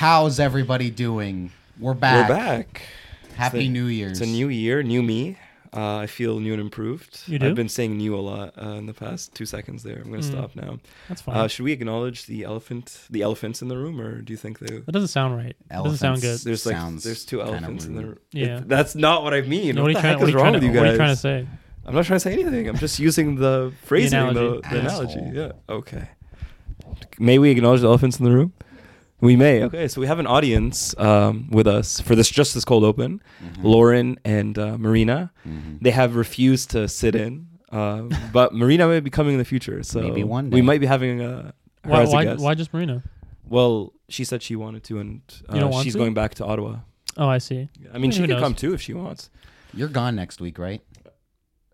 How's everybody doing? We're back. We're back. Happy It's a- New Year's. It's a new year, new me. Uh, I feel new and improved. You do? I've been saying new a lot uh, in the past two seconds there. I'm going to Mm. stop now. That's fine. Uh, should we acknowledge the elephant, the elephants in the room, or do you think they? that doesn't sound right. It doesn't sound good. There's like Sounds there's two elephants in the room. Yeah. that's not what I mean. what, what you the trying, heck what, is wrong trying with you guys? what are you trying to say? I'm not trying to say anything. I'm just using the phrasing, the, analogy. the analogy. Yeah. Okay. May we acknowledge the elephants in the room? We may. Okay. So we have an audience um, with us for this just this cold open. Mhm. Lauren and uh, Marina. Mhm. They have refused to sit in, um, but Marina may be coming in the future. So Maybe one we might be having a. Why, why, why just Marina? Well, she said she wanted to, and uh, You don't want she's to? going back to Ottawa. Oh, I see. I mean, Who she can knows? come too if she wants. You're gone next week, right?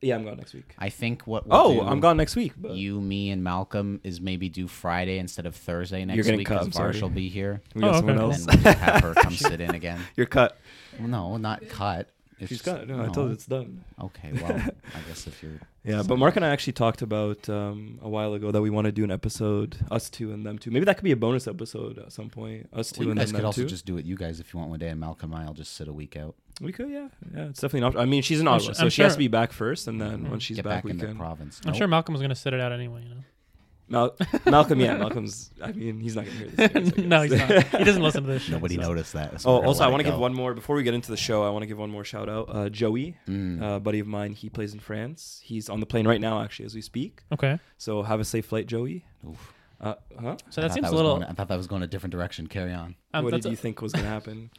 Yeah, I'm gone next week. I think what. We'll Oh, do, I'm gone next week. But You, me, and Malcolm is maybe do Friday instead of Thursday next getting week cut, because I'm sorry. Varsh will be here. we got Oh, someone okay. And else. then we'll just have her come sit in again. You're cut. Well, no, not cut. It's She's just- cut. No, I told you it's done. Okay, well, I guess if you're. Yeah, but Mark and I actually talked about um, a while ago that we want to do an episode, us two and them two. Maybe that could be a bonus episode at some point. Us two Well, you and guys then could them also two. just do it, you guys, if you want one day, and Malcolm and I'll just sit a week out. we could, yeah, yeah. It's definitely an option. I mean, she's in I'm Ottawa, su- so I'm she has to be back first, and then Mhm. when she's Get back, back we in the can. province. I'm Nope. sure Malcolm was going to sit it out anyway, you know. Mal- Malcolm, yeah, Malcolm's. I mean, he's not gonna hear this. anyways, I no, he's not. He doesn't listen to this shit. Nobody so. noticed that. so Oh, also, I want to give one more before we get into the show. I want to give one more shout out. Uh, Joey, Mm. uh, buddy of mine, he plays in France. He's on the plane right now, actually, as we speak. Okay. So have a safe flight, Joey. Oof. Uh, huh? So that seems was a little. Going, I thought that was going a different direction. Carry on. um, what that's did a- you think was gonna happen?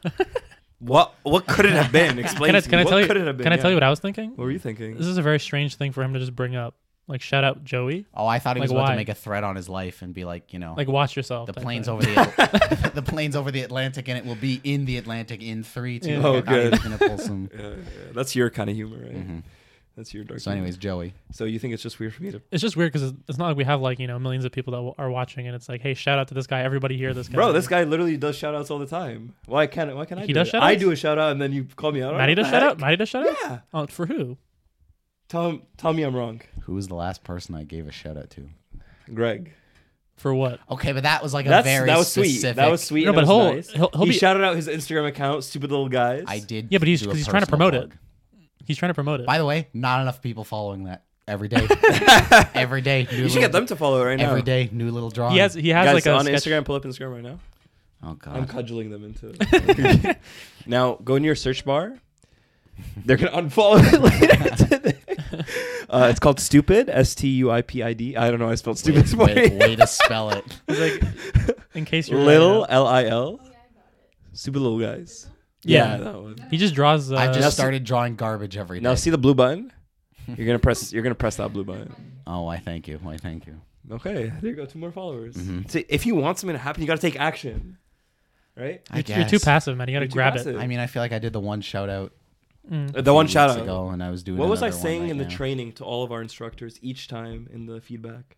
what What could it have been? Explain. Can I, to can me. I what tell you? could it have been? Can I Yeah. tell you what I was thinking? What were you thinking? This is a very strange thing for him to just bring up. Like shout out Joey. Oh, I thought he was Like, about why? to make a threat on his life and be like, you know, Like watch yourself. the type planes thing. over the the planes over the Atlantic, and it will be in the Atlantic in three, two. Yeah. Oh, I thought he was good. gonna pull some. Yeah, yeah, that's your kind of humor, right? Mhm. That's your dark. So, humor. anyways, Joey. so you think it's just weird for me to? It's just weird because it's not like we have like you know millions of people that w- are watching, and it's like, hey, shout out to this guy. Everybody hear this guy. Bro, this guy literally does shout outs all the time. Why can't Why can't I? He do does it? shout I outs? do a shout out and then you call me out. on Matty it? does What shout the out. Matty does shout out. Yeah. Oh, for who? Tell. Tell me I'm wrong. Who was the last person I gave a shout out to? Greg. For what? Okay, but that was like a very that was sweet. That was sweet. No, but it was he'll- nice. he'll- he'll he be- shouted out his Instagram account, stupid little guys. I did. Yeah, but he's- do a 'cause he's trying to personal promote it. He's trying to promote it. By the way, not enough people following that every day. every day, new You should little- get them to follow it right now. every day. New little drawing. he has he has Guys, like a on sketch- Instagram, pull up Instagram right now. Oh god, I'm god. cudgeling them into. it. now go in your search bar. They're gonna unfollow it later today. Uh, it's called Stupid. S T U I P I D. I don't know. I spelled stupid. way, this way, morning. way to spell it. He's like, in case you're Little L I L. Stupid little guys. Yeah. that one. he just draws. Uh, I've now just see- started drawing garbage every day. Now see the blue button. You're gonna press. You're gonna press that blue button. oh, I thank you. I thank you. Okay, there you go. Two more followers. Mhm. See, if you want something to happen, you got to take action, right? I you're, guess. you're too passive, man. You got to You're too grab passive. it. I mean, I feel like I did the one shout out. Mm. The one shout out. ago, and I was doing. What was I saying right in the training to all of our instructors each time in the feedback?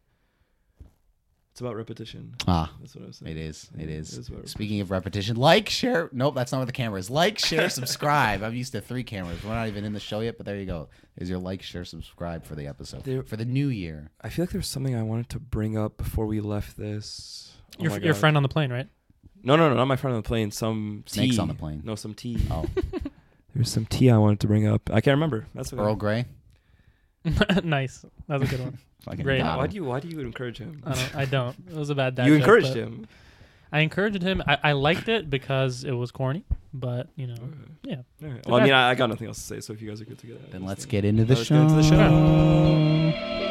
It's about repetition. Ah, That's what I was saying. it is. It Yeah, is. it is Speaking of repetition, like, share. Nope, that's not where the camera is. Like, share, subscribe. I'm used to three cameras. We're not even in the show yet, but there you go. Is your like, share, subscribe for the episode There- for the new year. I feel like there was something I wanted to bring up before we left this. Oh Your your friend on the plane, right? No, no, no, not my friend on the plane. Some Snakes tea. on the plane. No, some tea. Oh, There's some tea I wanted to bring up. I can't remember. That's okay. Earl Grey. nice. That was a good one. Fucking Great. got Why him. do you Why do you encourage him? I don't. I don't. It was a bad dad you joke, encouraged but him. I encouraged him. I, I liked it because it was corny, but you know, yeah. All right. Well, I mean, I, I got nothing else to say. So if you guys are good to get, Then let's get into the Let's show. get into the show.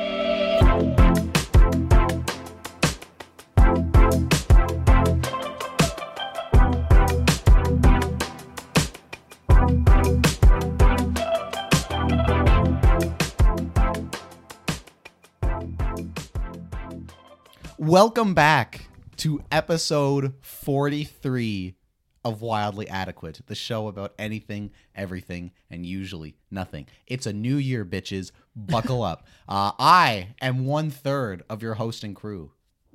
Welcome back to episode 43 of Wildly Adequate, the show about anything, everything, and usually nothing. It's a new year, bitches. Buckle up. Uh, I am one third of your host and crew,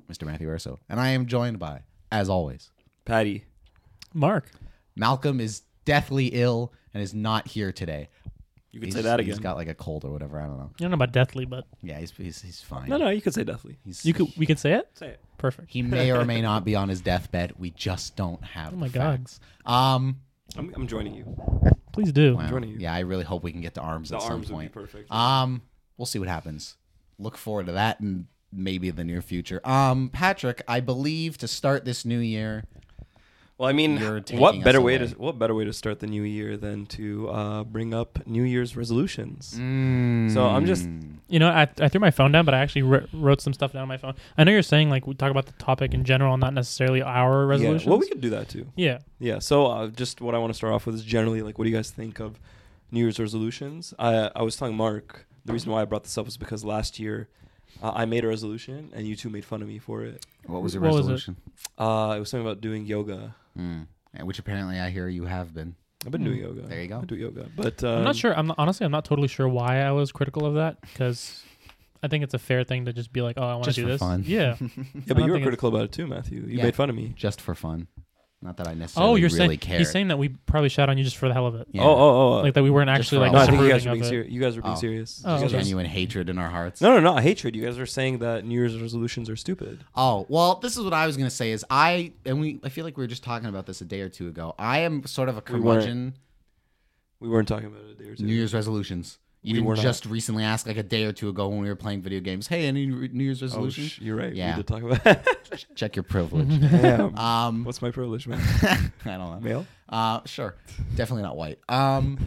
Mr. Matthew Urso, and I am joined by, as always, Patty. Mark. Malcolm is deathly ill and is not here today. You could He's- say that again. He's got like a cold or whatever. I don't know. You don't know about deathly, but Yeah, he's he's, he's fine. No, no, you could say deathly. He's, you could we could say it. Say it. Perfect. He may or may not be on his deathbed. We just don't have. Oh my the God. facts. Um. I'm, I'm joining you. Please do. wow. joining you. Yeah, I really hope we can get to arms The at some arms would be point. perfect. Um, we'll see what happens. Look forward to that and maybe the near future. Um, Patrick, I believe to start this new year. Well, I mean, what us better way away. to what better way to start the new year than to uh, bring up New Year's resolutions? So I'm just- You know, I, I threw my phone down, but I actually wr- wrote some stuff down on my phone. I know you're saying like we talk about the topic in general, not necessarily our Yeah. resolutions. Well, we could do that too. yeah. Yeah. So uh, just what I want to start off with is generally like, what do you guys think of New Year's resolutions? I I was telling Mark the reason why I brought this up was because last year uh, I made a resolution and you two made fun of me for it. What was your What was it? resolution? Uh, it was something about doing yoga. Mm. Which apparently I hear you have been. I've been Hmm. doing yoga. There you go. I do yoga, but um, I'm not sure. I'm not, honestly, I'm not totally sure why I was critical of that because I think it's a fair thing to just be like, oh, I want to do for this. fun. Yeah. Yeah, I but don't you were critical about it too, Matthew. You Yeah. made fun of me. Just for fun. Not that I oh, necessarily oh, you're really saying care. he's saying that we probably shot on you just for the hell of it, Yeah. Oh, oh, oh. like that we weren't actually like all no, I think you guys were of being it. serious. You guys were being Oh. serious. Oh, You guys okay. were- genuine hatred in our hearts. No, no, no. Hatred. You guys are saying that New Year's resolutions are stupid. Oh well, this is what I was gonna say. Is I and we I feel like we were just talking about this a day or two ago. I am sort of a We weren't. We weren't talking about it a day or two. New Year's resolutions. You We didn't were not. just recently ask like a day or two ago when we were playing video games. Hey, any New Year's Oh, resolutions? sh- you're right. Yeah. We did talk about. Check your privilege. yeah. um, What's my privilege, man? I don't know. Male. Uh, sure, definitely not white. Um,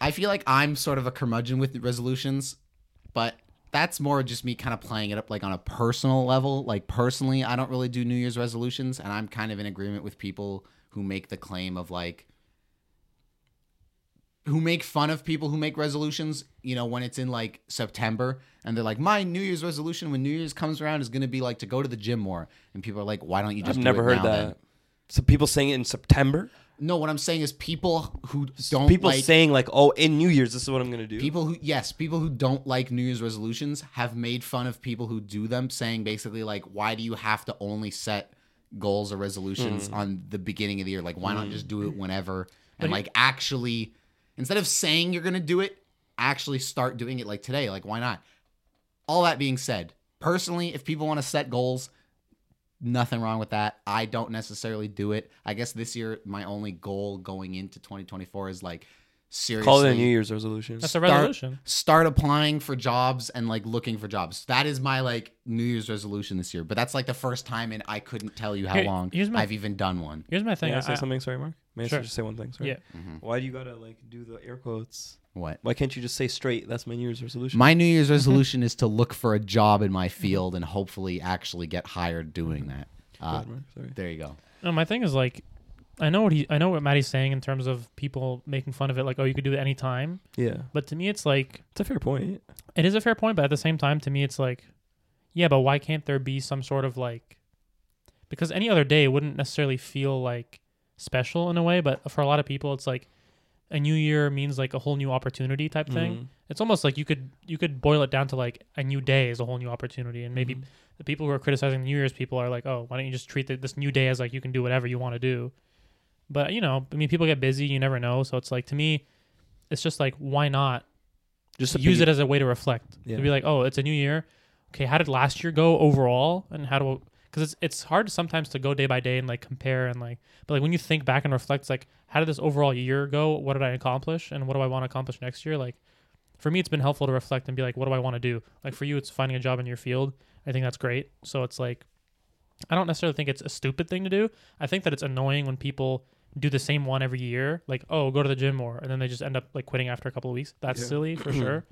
I feel like I'm sort of a curmudgeon with resolutions, but that's more just me kind of playing it up like on a personal level. Like personally, I don't really do New Year's resolutions, and I'm kind of in agreement with people who make the claim of like who make fun of people who make resolutions, you know, when it's in like September and they're like, my New Year's resolution when New Year's comes around is going to be like to go to the gym more. And people are like, why don't you just I've do never it heard now that. then? So people saying it in September. No, what I'm saying is people who don't people like saying like, "Oh, in New Year's, this is what I'm gonna do." people who yes, people who don't like New Year's resolutions have made fun of people who do them, saying basically like, why do you have to only set goals or resolutions Hmm. on the beginning of the year? Like, why not just do it whenever and you- like actually instead of saying you're gonna do it, actually start doing it like today. Like, why not? All that being said, personally, if people want to set goals, nothing wrong with that. I don't necessarily do it. I guess this year my only goal going into 2024 is like seriously Call it a New Year's resolution. That's a Start- resolution. start applying for jobs and like looking for jobs. That is my like New Year's resolution this year. But that's like the first time and I couldn't tell you how Here- long here's my- I've even done one. Here's my thing. May I say I- something? Sorry, Mark. May I Sure. just say one thing? Sorry. Yeah. Mm-hmm. Why do you gotta like do the air quotes? What? Why can't you just say straight? That's my New Year's resolution. My New Year's mm-hmm. resolution is to look for a job in my mm-hmm. field and hopefully actually get hired doing that. Go Uh, ahead, Mark. Sorry. there you go. No, my thing is like, I know what he, I know what Matty's saying in terms of people making fun of it, like, oh, you could do it anytime. Yeah, But to me, it's like, it's a fair point. it is a fair point, but at the same time, to me, it's like, yeah, but why can't there be some sort of like, because any other day wouldn't necessarily feel like special in a way, but for a lot of people, it's like a new year means like a whole new opportunity type thing. Mhm. It's almost like you could you could boil it down to like a new day is a whole new opportunity, and maybe Mhm. the people who are criticizing the New Year's people are like, oh, why don't you just treat the, this new day as like you can do whatever you want to do? But you know, I mean, people get busy. You never know. So it's like to me, it's just like why not just use it as a way to reflect Yeah. to be like, oh, it's a new year. Okay, how did last year go overall, and how do because it's it's hard sometimes to go day by day and like compare and like, but like when you think back and reflect, it's like how did this overall year go? What did I accomplish, and what do I want to accomplish next year? Like, for me, it's been helpful to reflect and be like, what do I want to do? Like for you, it's finding a job in your field. I think that's great. So it's like, I don't necessarily think it's a stupid thing to do. I think that it's annoying when people do the same one every year, like oh, go to the gym more, and then they just end up like quitting after a couple of weeks. That's Yeah. silly for sure.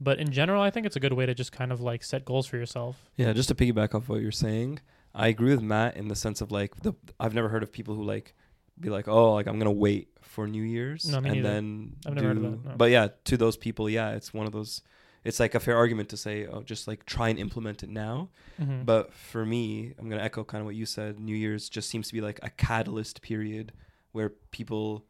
But in general, I think it's a good way to just kind of like set goals for yourself. Yeah, just to piggyback off what you're saying, I agree with Matt in the sense of like the I've never heard of people who like be like, oh, like I'm gonna wait for New Year's No, me and neither. then I've do. never heard of that, no. But yeah, to those people, yeah, it's one of those. It's like a fair argument to say, oh, just like try and implement it now. Mm-hmm. But for me, I'm gonna echo kind of what you said. New Year's just seems to be like a catalyst period where people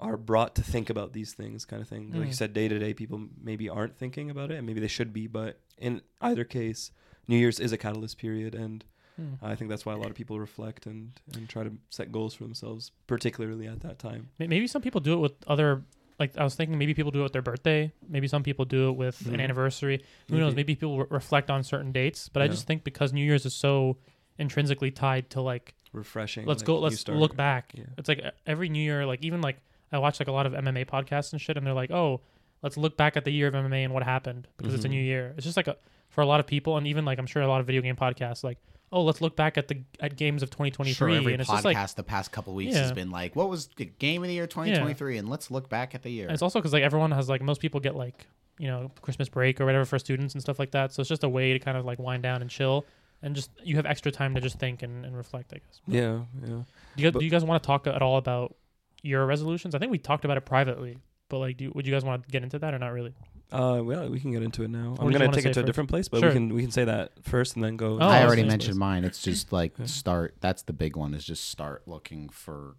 are brought to think about these things, kind of thing. Like you Mm. said, day to day, people maybe aren't thinking about it, and maybe they should be. But in either case, New Year's is a catalyst period, and Hmm. I think that's why a lot of people reflect and and try to set goals for themselves, particularly at that time. Maybe some people do it with other like I was thinking maybe people do it with their birthday. Maybe some people do it with an Mhm. anniversary. Who knows? Maybe. People re- reflect on certain dates. But I just think because New Year's is so intrinsically tied to like refreshing. let's like, go let's start. look back. Yeah. It's like every New Year, like even like I watch like a lot of MMA podcasts and shit, and they're like, oh, let's look back at the year of MMA and what happened because it's a Mhm. new year. It's just like a, for a lot of people, and even like I'm sure a lot of video game podcasts, like oh, let's look back at the at games of 2023, Sure, every and it's podcast just like the past couple weeks has been like, what was the game of the year 2023? And let's look back at the year. And it's also because like everyone has like most people get like you know Christmas break or whatever for students and stuff like that. So it's just a way to kind of like wind down and chill, and just you have extra time to just think and, and reflect. I guess. Yeah, yeah. Do you, guys, do you guys want to talk at all about your resolutions? I think we talked about it privately, but like, do would you guys want to get into that or not really? Uh, well, we can get into it now. did I'm gonna take it to a different place, but Sure. we can we can say that first and then go. Oh, I I already see. mentioned mine. It's just like Yeah. start. That's the big one. Is just start looking for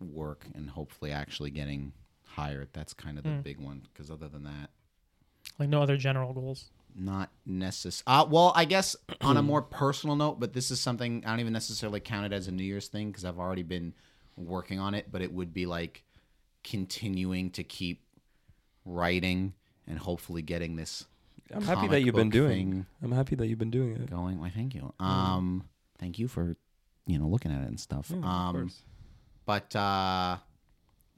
work and hopefully actually getting hired. That's kind of the Mm. big one. Because other than that, Like no other general goals. Not necessary. Uh, well, I guess on a more personal note, but this is something I don't even necessarily count it as a New Year's thing because I've already been working on it. But it would be like continuing to keep writing and hopefully getting this I'm happy that you've been doing. I'm happy that you've been doing it. going. Why, thank you. Um, thank you for you know looking at it and stuff. Yeah, of um, course. but uh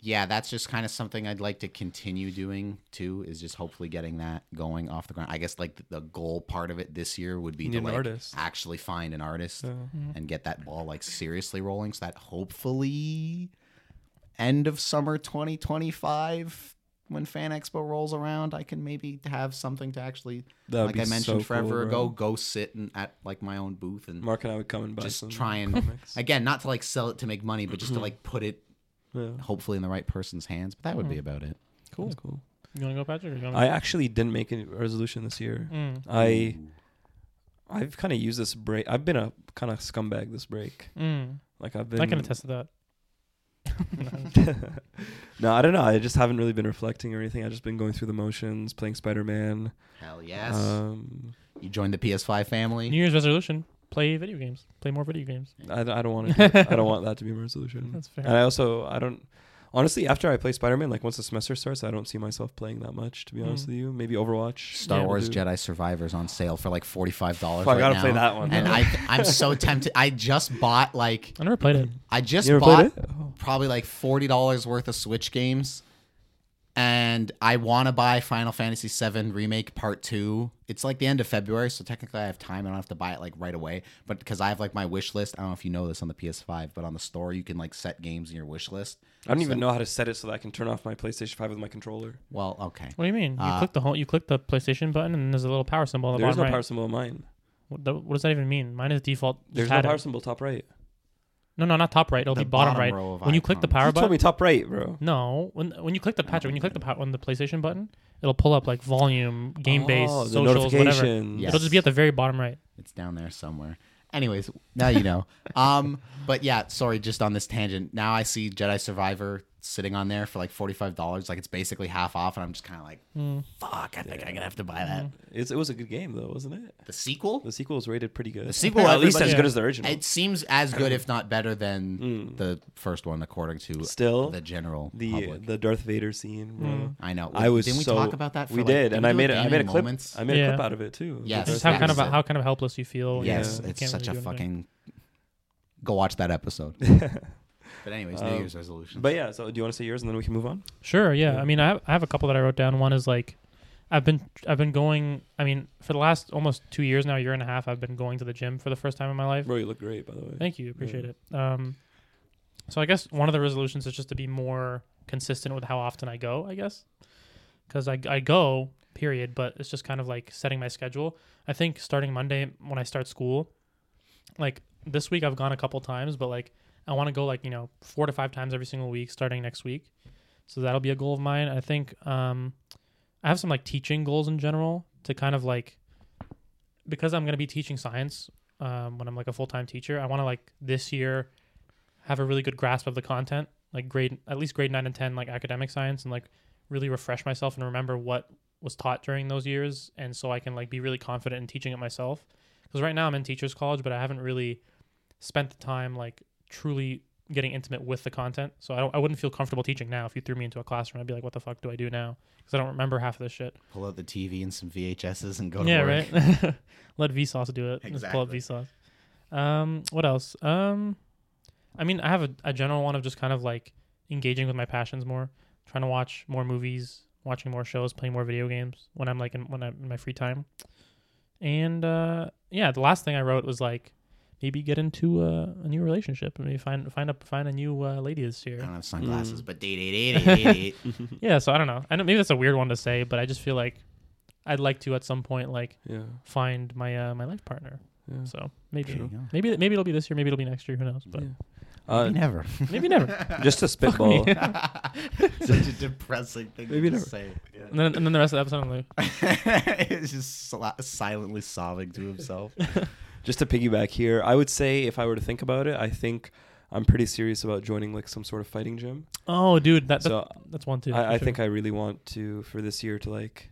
yeah that's just kind of something i'd like to continue doing too is just hopefully getting that going off the ground. I guess like the, the goal part of it this year would be Need to like artist. actually find an artist So, mm-hmm. and get that ball like seriously rolling so that hopefully end of summer 2025 when fan expo rolls around i can maybe have something to actually that'd like i mentioned so forever cool, ago go sit and at like my own booth and Mark and I would come and buy just some try and comics. again not to like sell it to make money but just to mm-hmm. like put it yeah, hopefully in the right person's hands. But that would be Mhm. about it. Cool. that's cool. You want to go, Patrick? Or you wanna I actually didn't make a resolution this year. Mm, I I've kind of used this break. I've been a kind of scumbag this break. mm. Like I've been. I can attest to that. no, I don't know. I just haven't really been reflecting or anything. I've just been going through the motions, playing Spider Man. Hell yes. Um, you joined the PS5 family. New Year's resolution: play video games. Play more video games. I, I don't want to. I don't want that to be my resolution. That's fair. And I also I don't. Honestly, after I play Spider Man, like once the semester starts, I don't see myself playing that much. To be honest Mm. with you, maybe Overwatch. Star Yeah, Wars we'll do. Jedi Survivors on sale for like forty five dollars. Fuck, right I gotta now. play that one. And though. I I'm so tempted. I just bought like I never played it. I just you ever bought it? Oh. probably like forty dollars worth of Switch games. And I want to buy Final Fantasy VII Remake Part Two. It's like the end of February, so technically I have time. I don't have to buy it like right away. But because I have like my wish list, I don't know if you know this on the PS5, but on the store you can like set games in your wish list. I don't even know how to set it so that I can turn off my PlayStation Five with my controller. Well, okay. What do you mean? You Uh, click the home, you click the PlayStation button, and there's a little power symbol on the There's bottom no right. power symbol on mine. What, the- what does that even mean? Mine is default. There's no power it. symbol top right. No, no, not top right. It'll The be bottom, bottom right. row of When you click the icons. power You told button. me top right, bro. No, when when you click the I don't Patrick, when you click the I power on the PlayStation button, it'll pull up like volume, game base, Oh, the socials, whatever. notifications. Yes. It'll just be at the very bottom right. It's down there somewhere. Anyways, now you know. um, but yeah, sorry, just on this tangent. Now I see Jedi Survivor sitting on there for like forty five dollars. Like it's basically half off, and I'm just kind of like, Mm. fuck. I think I'm gonna have to buy that. It's, it was a good game though, wasn't it? The sequel. The sequel was rated pretty good. The sequel, at least as everybody- good as the original. It seems as good, if not better, than Mm. the first one, according to Still, the general the public. the Darth Vader scene. Mm. I know. I was Didn't we so- talk about that? For we like- did, and we I made it. I made a clip. moments? I made a clip out of it too. Yes, Just how kind of how kind of helpless you feel. when Yes, it's such a really do anything. fucking. Go watch that episode. but anyways, New Um, Year's resolution. But yeah, so do you want to say yours and then we can move on? Sure. Yeah. Yeah. I mean, I have, I have a couple that I wrote down. One is like, I've been I've been going. I mean, for the last almost two years now, year and a half, I've been going to the gym for the first time in my life. Bro, you look great by the way. Thank you. Appreciate it. Um, so I guess one of the resolutions is just to be more consistent with how often I go. I guess because I I go period, but it's just kind of like setting my schedule. I think starting Monday when I start school, like this week I've gone a couple times, but like I want to go like you know four to five times every single week starting next week. So that'll be a goal of mine. I think um, I have some like teaching goals in general to kind of like because I'm going to be teaching science um, when I'm like a full time teacher. I want to like this year have a really good grasp of the content, like grade at least grade nine and ten, like academic science, and like really refresh myself and remember what was taught during those years, and so I can like be really confident in teaching it myself. Because right now I'm in teachers college, but I haven't really spent the time like truly getting intimate with the content. So I don't I wouldn't feel comfortable teaching now. If you threw me into a classroom, I'd be like, what the fuck do I do now? Because I don't remember half of this shit. Pull out the TV and some VHSs and go to yeah, work. right. Let Vsauce do it. Just pull up Exactly. Vsauce. Um, what else? Um, I mean, I have a, a general one of just kind of like engaging with my passions more, trying to watch more movies, watching more shows, playing more video games when I'm like in when I'm in my free time. And uh, yeah, the last thing I wrote was like maybe get into a, a new relationship, maybe find find a find a new uh, lady this year. I don't have sunglasses, Mm. but date, date, date, date, date. Yeah, so I don't know. I know maybe that's a weird one to say, but I just feel like I'd like to at some point like Yeah. find my uh, my life partner. Yeah. So maybe There maybe maybe it'll be this year, maybe it'll be next year. Who knows? But Yeah. Uh, Maybe never. maybe never. just a spitball. Such a depressing thing Maybe to never. say. And then and then the rest of the episode, I'm like, It's just sli- silently sobbing to himself. Just to piggyback here, I would say if I were to think about it, I think I'm pretty serious about joining like some sort of fighting gym. oh, dude, that, that so that's one too. I, I for think. I really want to for this year to like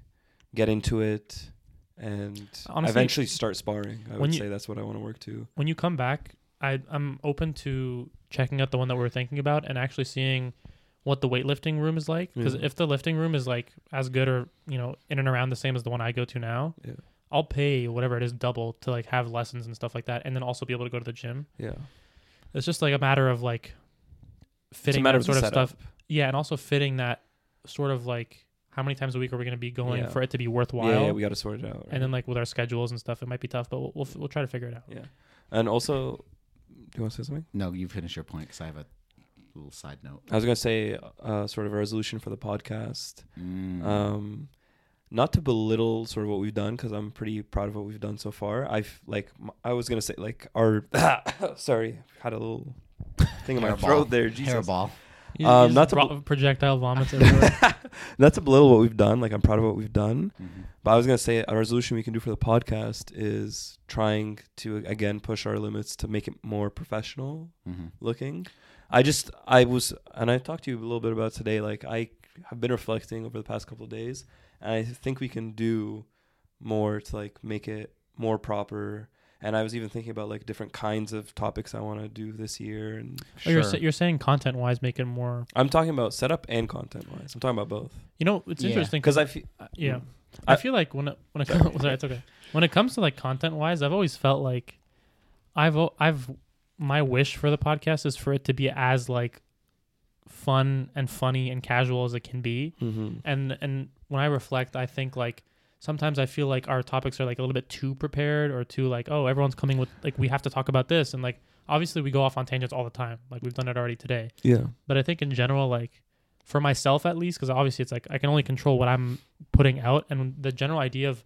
get into it and Honestly, eventually start sparring. I would you- say that's what I want to work to. when you come back, I I'm open to checking out the one that we are thinking about and actually seeing what the weightlifting room is like. Because Yeah. if the lifting room is like as good or you know in and around the same as the one I go to now, Yeah. I'll pay whatever it is double to like have lessons and stuff like that, and then also be able to go to the gym. Yeah. It's just like a matter of like It's a fitting matter that of sort the of setup. stuff. Yeah, and also fitting that sort of like how many times a week are we going to be going Yeah. for it to be worthwhile? Yeah, yeah, we got to sort it out. and then like with our schedules and stuff, it might be tough, but we'll we'll, we'll try to figure it out. yeah. And also do you want to say something? No, you finish your point because I have a little side note. I was going to say uh, sort of a resolution for the podcast. Mm. um not to belittle sort of what we've done because i'm pretty proud of what we've done so far i've like m- i was gonna say like our sorry had a little thing in my Hairball. throat there Jesus. Hairball. You- Um, you not to bro- projectile vomits everywhere. not to belittle what we've done like i'm proud of what we've done Mhm. but i was gonna say a resolution we can do for the podcast is trying to again push our limits to make it more professional Mhm. looking. I just I was and I talked to you a little bit about today. Like I have been reflecting over the past couple of days, and I think we can do more to like make it more proper. And I was even thinking about like different kinds of topics I want to do this year. And Oh, you're, sa- you're saying content wise, make it more. I'm talking about setup and content wise. I'm talking about both You know, it's Yeah. interesting because I feel uh, yeah, Mm. I, I- feel like when it, when it comes, sorry, it's okay. When it comes to like content wise, I've always felt like I've o- I've my wish for the podcast is for it to be as like fun and funny and casual as it can be. mm-hmm. and and when I reflect, I think like sometimes I feel like our topics are like a little bit too prepared or too like oh everyone's coming with like we have to talk about this. And like obviously we go off on tangents all the time. Like we've done it already today. Yeah, but I think in general like for myself at least because obviously it's like I can only control what I'm putting out. And the general idea of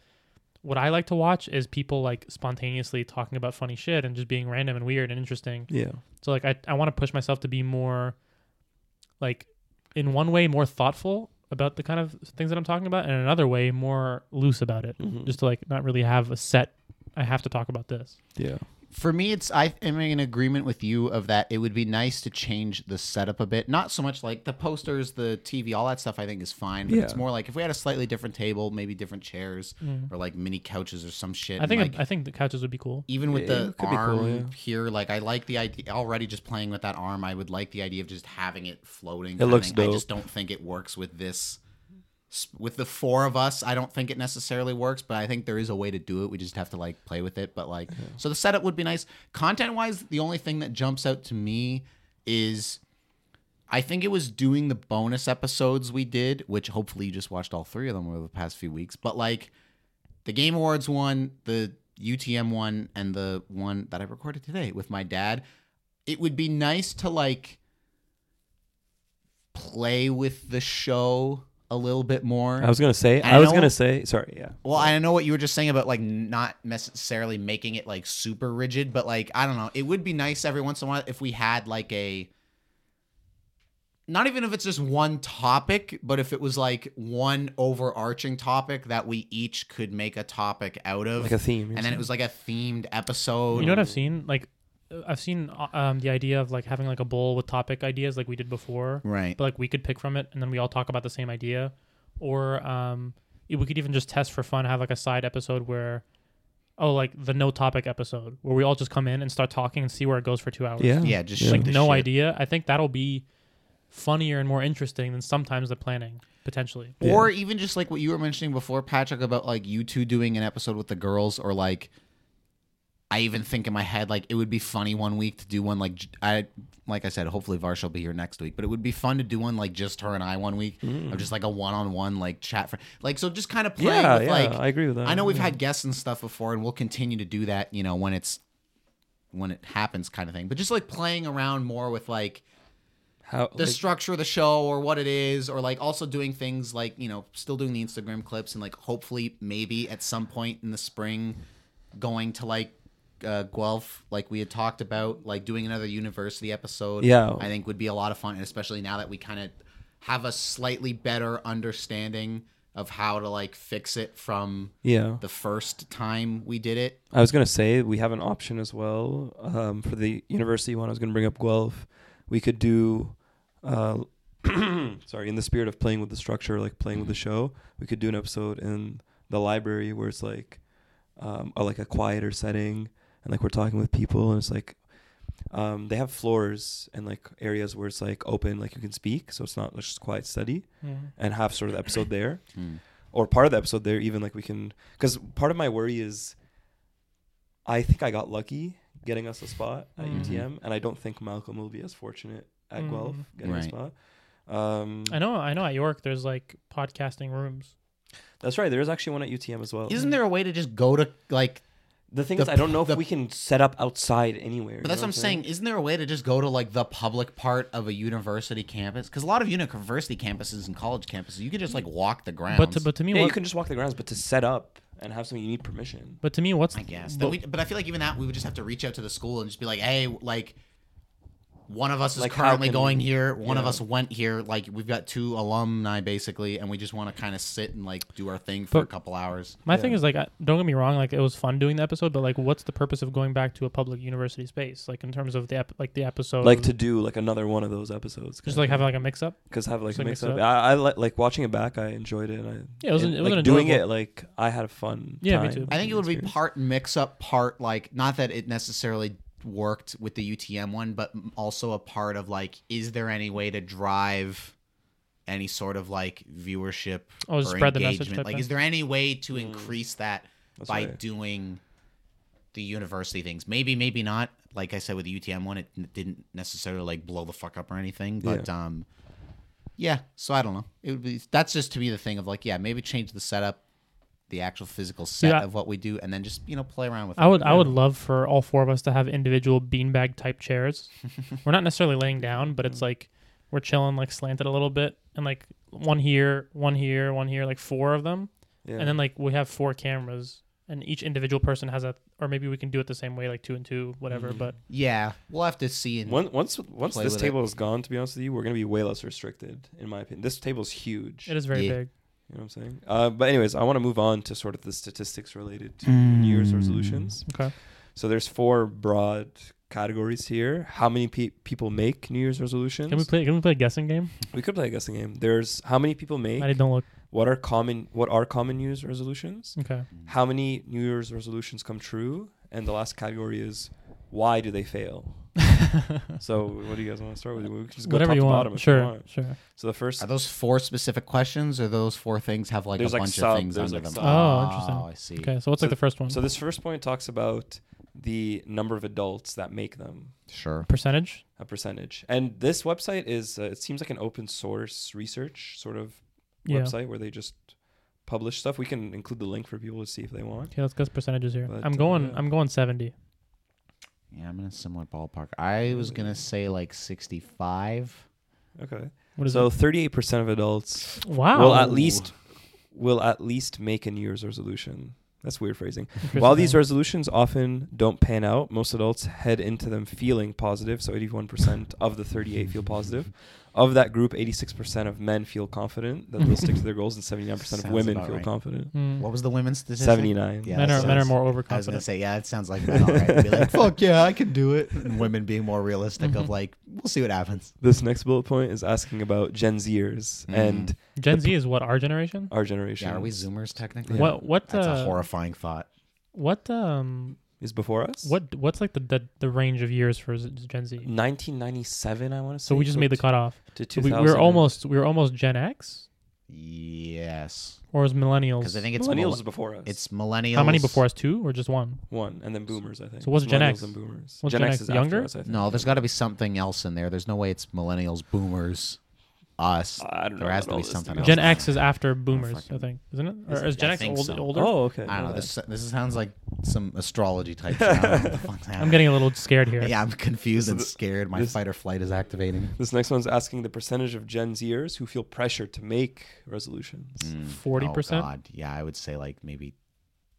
what I like to watch is people like spontaneously talking about funny shit and just being random and weird and interesting. Yeah, so like I, I want to push myself to be more like in one way more thoughtful about the kind of things that I'm talking about and in another way more loose about it. Mhm. Just to like not really have a set I have to talk about this. yeah, For me, it's I am in agreement with you of that. It would be nice to change the setup a bit. Not so much like the posters, the TV, all that stuff. I think is fine. But it's more like if we had a slightly different table, maybe different chairs, Mm. or like mini couches or some shit. I think like, I think the couches would be cool. even with Yeah, the it could be arm cool, yeah. here, like I like the idea already. Just playing with that arm, I would like the idea of just having it floating. It kinda looks thing. I just don't think it works with this. With the four of us, I don't think it necessarily works, but I think there is a way to do it. We just have to like play with it. But like, so the setup would be nice. Content wise, the only thing that jumps out to me is I think it was doing the bonus episodes we did, which hopefully you just watched all three of them over the past few weeks. But like the Game Awards one, the UTM one, and the one that I recorded today with my dad, it would be nice to like play with the show a little bit more. I was gonna say. I I, was know- gonna say. Sorry. Yeah. Well, I know what you were just saying about like not necessarily making it like super rigid, but like I don't know, it would be nice every once in a while if we had like a not even if it's just one topic, but if it was like one overarching topic that we each could make a topic out of. Like a theme. and then it was like a themed episode. You know what I've seen? Like I've seen uh, um the idea of like having like a bowl with topic ideas like we did before. Right. But like we could pick from it and then we all talk about the same idea. Or um we could even just test for fun, have like a side episode where oh, like the no topic episode where we all just come in and start talking and see where it goes for two hours. Yeah. Yeah, just Yeah. like the no shit. idea. I think that'll be funnier and more interesting than sometimes the planning potentially. Yeah. Or even just like what you were mentioning before, Patrick, about like you two doing an episode with the girls, or like I even think in my head like it would be funny one week to do one like I like I said, hopefully Varsha will be here next week, but it would be fun to do one like just her and I one week Mm. of just like a one on one like chat for like so just kind of playing Yeah, with yeah, like I agree with that. I know we've yeah. had guests and stuff before, and we'll continue to do that. You know when it's when it happens, kind of thing. But just like playing around more with like how the like, structure of the show or what it is, or like also doing things like you know still doing the Instagram clips and like hopefully maybe at some point in the spring going to like uh, Guelph, like we had talked about, like doing another university episode. Yeah. I think would be a lot of fun, and especially now that we kind of have a slightly better understanding of how to like fix it from yeah. the first time we did it. I was gonna say we have an option as well um, for the university one. I was gonna bring up Guelph. We could do, uh, sorry, in the spirit of playing with the structure, like playing with the show, we could do an episode in the library where it's like, um, or like a quieter setting, and like we're talking with people, and it's like, um, they have floors and like areas where it's like open, like you can speak, so it's not just quiet study, and have sort of the episode there Hmm. or part of the episode there even like we can because part of my worry is i think i got lucky getting us a spot at Mhm. utm and i don't think malcolm will be as fortunate at guelph Mhm. getting Right. a spot um I know I know at York there's like podcasting rooms. that's right there is actually one at utm as well Isn't there a way to just go to like? The thing the is i don't know p- if we can set up outside anywhere But that's what I'm saying. Isn't there a way to just go to like the public part of a university campus? Because a lot of university campuses and college campuses, you could just like walk the grounds. But to, but to me yeah what, you can just walk the grounds but to set up and have something you need permission but to me what's I guess. but- we, but I feel like even that we would just have to reach out to the school and just be like, hey, like one of us is Like, currently can- going here. One of us went here. Like we've got two alumni basically, and we just want to kind of sit and like do our thing for a couple hours. My Yeah. thing is like, don't get me wrong, like it was fun doing the episode, but like, what's the purpose of going back to a public university space? Like in terms of the ep- like the episode, like to do like another one of those episodes just like have like a mix up. because have like Just, a mix mix up. it I, I li- like watching it back. I enjoyed it. And I, Yeah, it was an- and, it was like an doing it. Like I had a fun. Yeah, me time too. I think it would be part mix up, part like not that it necessarily worked with the UTM one, but also a part of like, is there any way to drive any sort of like viewership Oh, or spread the message engagement? Like, thing. is there any way to Mm. increase that That's by right. doing the university things? Maybe, maybe not. Like I said with the UTM one, it didn't necessarily like blow the fuck up or anything, but um, yeah. So I don't know. It would be that's just to me the thing of like, yeah, maybe change the setup. The actual physical set Yeah. of what we do, and then just you know play around with. I it. would I would love for all four of us to have individual beanbag type chairs. we're not necessarily laying down, but it's like we're chilling like slanted a little bit, and like one here, one here, one here, like four of them, Yeah. and then like we have four cameras, and each individual person has a, or maybe we can do it the same way, like two and two, whatever. Mhm. But Yeah, we'll have to see. And One, once once this table is gone, to be honest with you, we're gonna be way less restricted, in my opinion. This table is huge. it is very Yeah. big. You know what I'm saying? Uh, but anyways, I want to move on to sort of the statistics related to New Year's Mm. resolutions. Okay. So there's four broad categories here. How many pe- people make New Year's resolutions? Can we play? Can we play a guessing game? We could play a guessing game. There's how many people make. I don't look. What are common? What are common New Year's resolutions? Okay. How many New Year's resolutions come true? And the last category is why do they fail? So what do you guys want to start with? We can just go Whatever top you to want. bottom if Sure. you want. Sure. So the first are those four specific questions, or those four things have like There's, a like, bunch sub- of things there's, under like, them? sub- Oh, interesting. I see. Okay. So what's So- like the first one? So this first point talks about the number of adults that make them, Sure. percentage. a percentage. And this website is uh, it seems like an open source research sort of Yeah. website where they just publish stuff. We can include the link for people to see if they want. Okay. Let's go percentages here. But, I'm uh, going. yeah. I'm going seventy. Yeah, I'm in a similar ballpark. I was gonna say like 65. Okay. What is So it? 38% of adults Wow. will at least will at least make a New Year's resolution. That's weird phrasing. While these resolutions often don't pan out, most adults head into them feeling positive. So 81% of the 38 feel positive. Of that group, 86% of men feel confident that they'll stick to their goals, and 79% Sounds of women about feel right. confident. Mm. What was the women's statistic? 79. Yeah, men that are men are sounds- more I was gonna overconfident. say, yeah, it sounds like men, all right. Be like, fuck yeah, I can do it. And women being more realistic of Mhm. like, we'll see what happens. This next bullet point is asking about Gen Zers Mm. and Gen Z is what our generation. our generation. Yeah, are we Zoomers technically? What what That's uh, a horrifying thought. What um is before us. what what's like the the, the range of years for Gen Z? 1997, I want to say. So we just made the cutoff. to So we, 2000. we're almost we are almost Gen X Yes, or is millennials? because I think it's millennials millennials. is before us. It's millennials. How many before us? Two or just one? one, and then boomers. I think. So what's Gen X? And boomers. What's Gen, Gen X X, is younger? After us, I think. No, there's got to be something else in there. There's no way it's millennials, boomers, us. I don't know. There has to be something be else. Gen. X is after boomers, I think, isn't it? Or it? is Gen I X think old, so. older? Oh, okay. I don't know. This this sounds like some astrology type. shit. I don't know what the fuck's I'm happening. getting a little scared here. Yeah, I'm confused So and the- scared. My this- fight or flight is activating. This next one's asking the percentage of Gen Zers who feel pressure to make resolutions. Mm. 40%? Oh God, yeah, I would say like maybe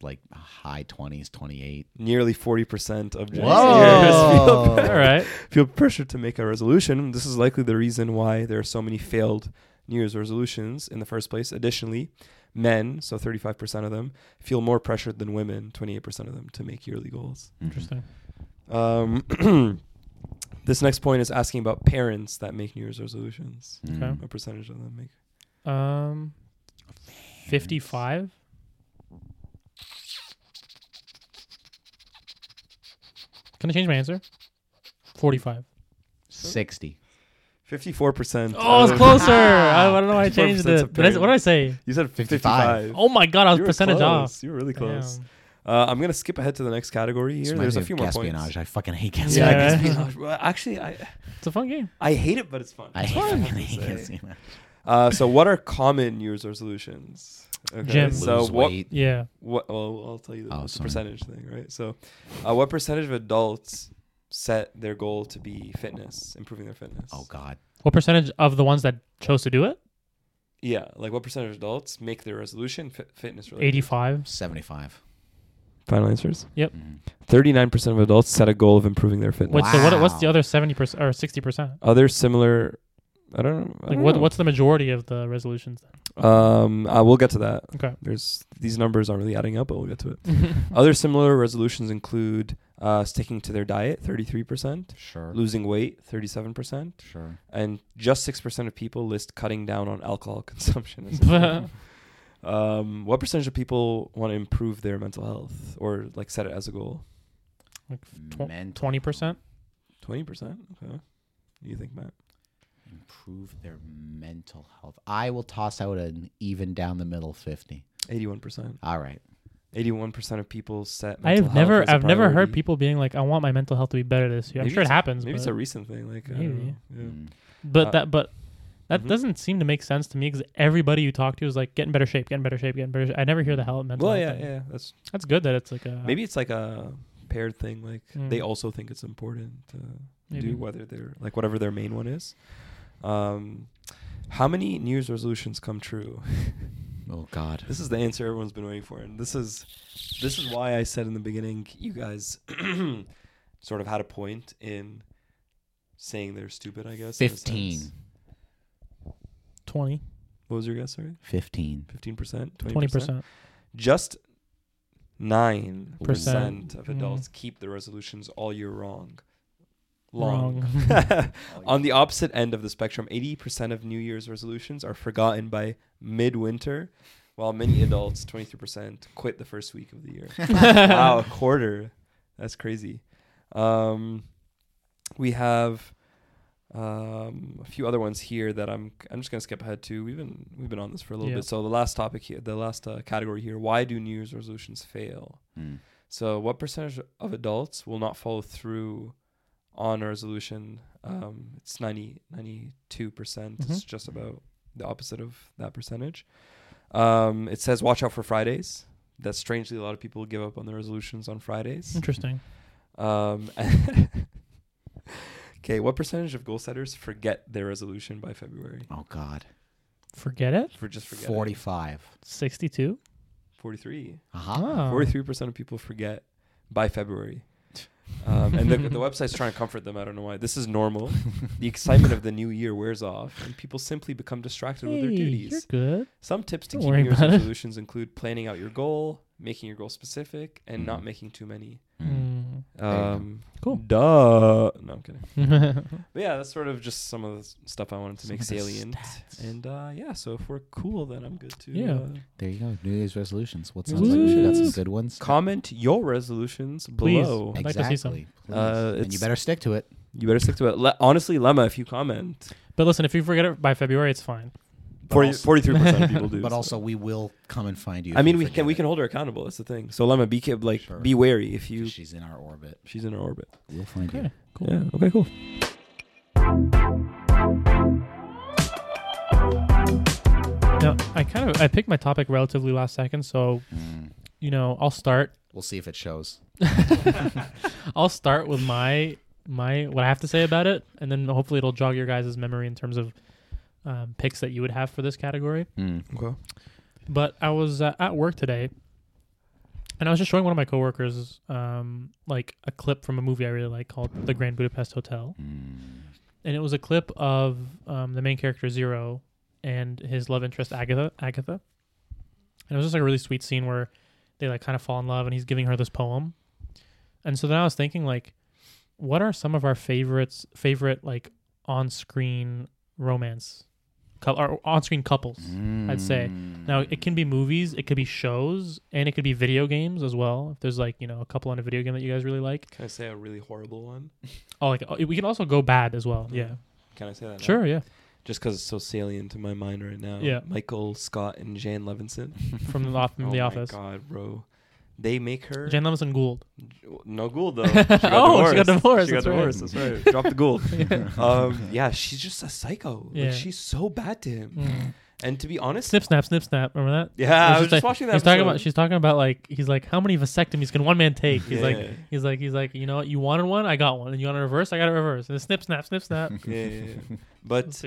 like high twenties, twenty eight. Nearly 40% of Gen Whoa. Feel, All right. feel pressure to make a resolution. This is likely the reason why there are so many failed New Year's resolutions in the first place. Additionally, men, so 35% of them, feel more pressured than women, 28% of them, to make yearly goals. Interesting. Um, this next point is asking about parents that make New Year's resolutions. Mm. Okay. What percentage of them make? Um, fifty-five. Can I change my answer? Forty-five. Sixty. 54%. Oh, it's closer. I, I don't know why I changed of it. Did I, what did I say? You said 55. 55. Oh my god, I was You were percentage close. off. You were really close. Damn. Uh, I'm gonna skip ahead to the next category here. There's a few more Guesspionage. points. I fucking hate Yeah, Guesspionage. Yeah. Guesspionage. Well, actually, I It's a fun game. I hate it, but it's fun. I It's hate fun, I fucking have to hate say. Guesspionage. Uh, so, what are common New Year's resolutions? Okay, Gym. So, Lose what? weight. Yeah. What? Well, I'll tell you the, Oh, the sorry. percentage thing, right? So, uh, what percentage of adults set their goal to be fitness, improving their fitness? Oh God. What percentage of the ones that chose to do it? Yeah, like what percentage of adults make their resolution fit, fitness related? Eighty-five. Seventy five. Final answers. Mm-hmm. Thirty-nine percent of adults set a goal of improving their fitness. Wait, so what? What's the Wow. other seventy percent or sixty percent? Other similar, I don't know. I Like don't what? know. What's the majority of the resolutions? Um, uh, we'll get to that. Okay. There's these numbers aren't really adding up, but we'll get to it. Other similar resolutions include uh, sticking to their diet, thirty-three percent, Sure. losing weight, thirty-seven percent, Sure. and just six percent of people list cutting down on alcohol consumption. as a um, what percentage of people want to improve their mental health or like set it as a goal? like tw- twenty percent. Twenty percent. Okay. What do you think, Matt? Improve their mental health. I will toss out an even down the middle fifty. Eighty-one percent. All right. Eighty-one percent of people set. mental I've health never, as a I've never heard people being like, "I want my mental health to be better this year." I'm Maybe sure it happens, Maybe but, it's a recent thing. Like I don't Maybe. know. Yeah. Mm. but uh, that, but that Mhm. doesn't seem to make sense to me because everybody you talk to is like, "Get in better shape, get in better shape, get in better." Shape. I never hear the hell mental. Well, health yeah, thing. yeah. That's That's good that it's like a maybe it's like a paired thing. Like they Mm. also think it's important to Maybe. do whether they're like whatever their main one is. Um, how many New Year's resolutions come true? Oh God. This is the answer everyone's been waiting for, and this is this is why I said in the beginning, you guys sort of had a point in saying they're stupid. I guess in Fifteen. twenty. What was your guess? Sorry, Fifteen. fifteen percent, Twenty percent. Just nine Percent. percent of Mm. adults keep the resolutions all year wrong. Wrong. On the opposite end of the spectrum, 80% of New Year's resolutions are forgotten by midwinter, while many adults, 23%, quit the first week of the year. wow, a quarter. That's crazy. Um, we have um, a few other ones here that I'm I'm just gonna skip ahead to. We've been we've been on this for a little Yeah. bit. So the last topic here, the last uh, category here: Why do New Year's resolutions fail? Mm. So, what percentage of adults will not follow through on a resolution? Um, it's 90, 92%. percent It's just about the opposite of that percentage. Um, it says, watch out for Fridays. That strangely, a lot of people give up on their resolutions on Fridays. Interesting. Um, okay, what percentage of goal setters forget their resolution by February? Oh God. Forget it. For just forget it. Forty-five. Sixty-two. 43. Uh-huh. Oh. 43% of people forget by February. Um, and the, the website's trying to comfort them. I don't know why. This is normal. the excitement of the new year wears off, and people simply become distracted with their Hey, duties. You're good. Some tips to Don't keep worry New Year's about it. resolutions include planning out your goal, making your goal specific, and not Mhm. making too many. Mm. You go. Um, Cool. Duh. No, I'm kidding. yeah, But yeah, that's sort of just some of the stuff I wanted to Some make salient. stats. And uh, yeah, so if we're cool, then I'm good too. Yeah. uh, There you go. New Year's resolutions. What sounds like we should got some good ones. comment your resolutions Please. below. I'd like to see some. Exactly. Please. Uh, and you better stick to it. You better stick to it. Le- honestly, Lemma, if you comment, but listen, if you forget it by February, it's fine. But 40, also- 43% of people do. But so. also, we will come and find you. I mean, we forget can we it. can hold her accountable. That's the thing. So Lemma, be ca- like Sure. be wary if you She's in our orbit. she's in our orbit. We'll find Okay, you. cool. Yeah. Okay. Cool. Now, I kind of I picked my topic relatively last second, so Mm. you know I'll start. We'll see if it shows. I'll start with my my what I have to say about it, and then hopefully it'll jog your guys' memory in terms of um, picks that you would have for this category. Mm. Okay. But I was uh, at work today, and I was just showing one of my coworkers um, like a clip from a movie I really like called The Grand Budapest Hotel, Mm. and it was a clip of um, the main character Zero and his love interest Agatha. Agatha, and it was just like a really sweet scene where they like kind of fall in love, and he's giving her this poem. And so then I was thinking like, what are some of our favorites? Favorite like on-screen romance, cou- or on-screen couples? I'd say. Now it mm. can be movies, it could be shows, and it could be video games as well. If there's like you know a couple on a video game that you guys really like, Can I say a really horrible one? oh like oh, we can also go bad as well. Yeah, Can I say that? now? sure, yeah. Just because it's so salient to my mind right now. Yeah. Michael Scott and Jan Levinson. From the off from oh the my office, God, bro. They make her Jan Levinson Gould. no Gould though. She got Oh, she got divorced, She got that's right. That's right. Drop the Gould. um, yeah, she's just a psycho. Yeah. Like she's so bad to him. Mm. And to be honest, Snip snap, snip snap. Remember that? yeah, I was just like- watching that. He's talking about. She's talking about like he's like how many vasectomies can one man take? He's like he's like he's like you know what you wanted one, I got one, and you want a reverse, I got a reverse, and it's snip snap, snip snap. yeah, yeah, yeah. But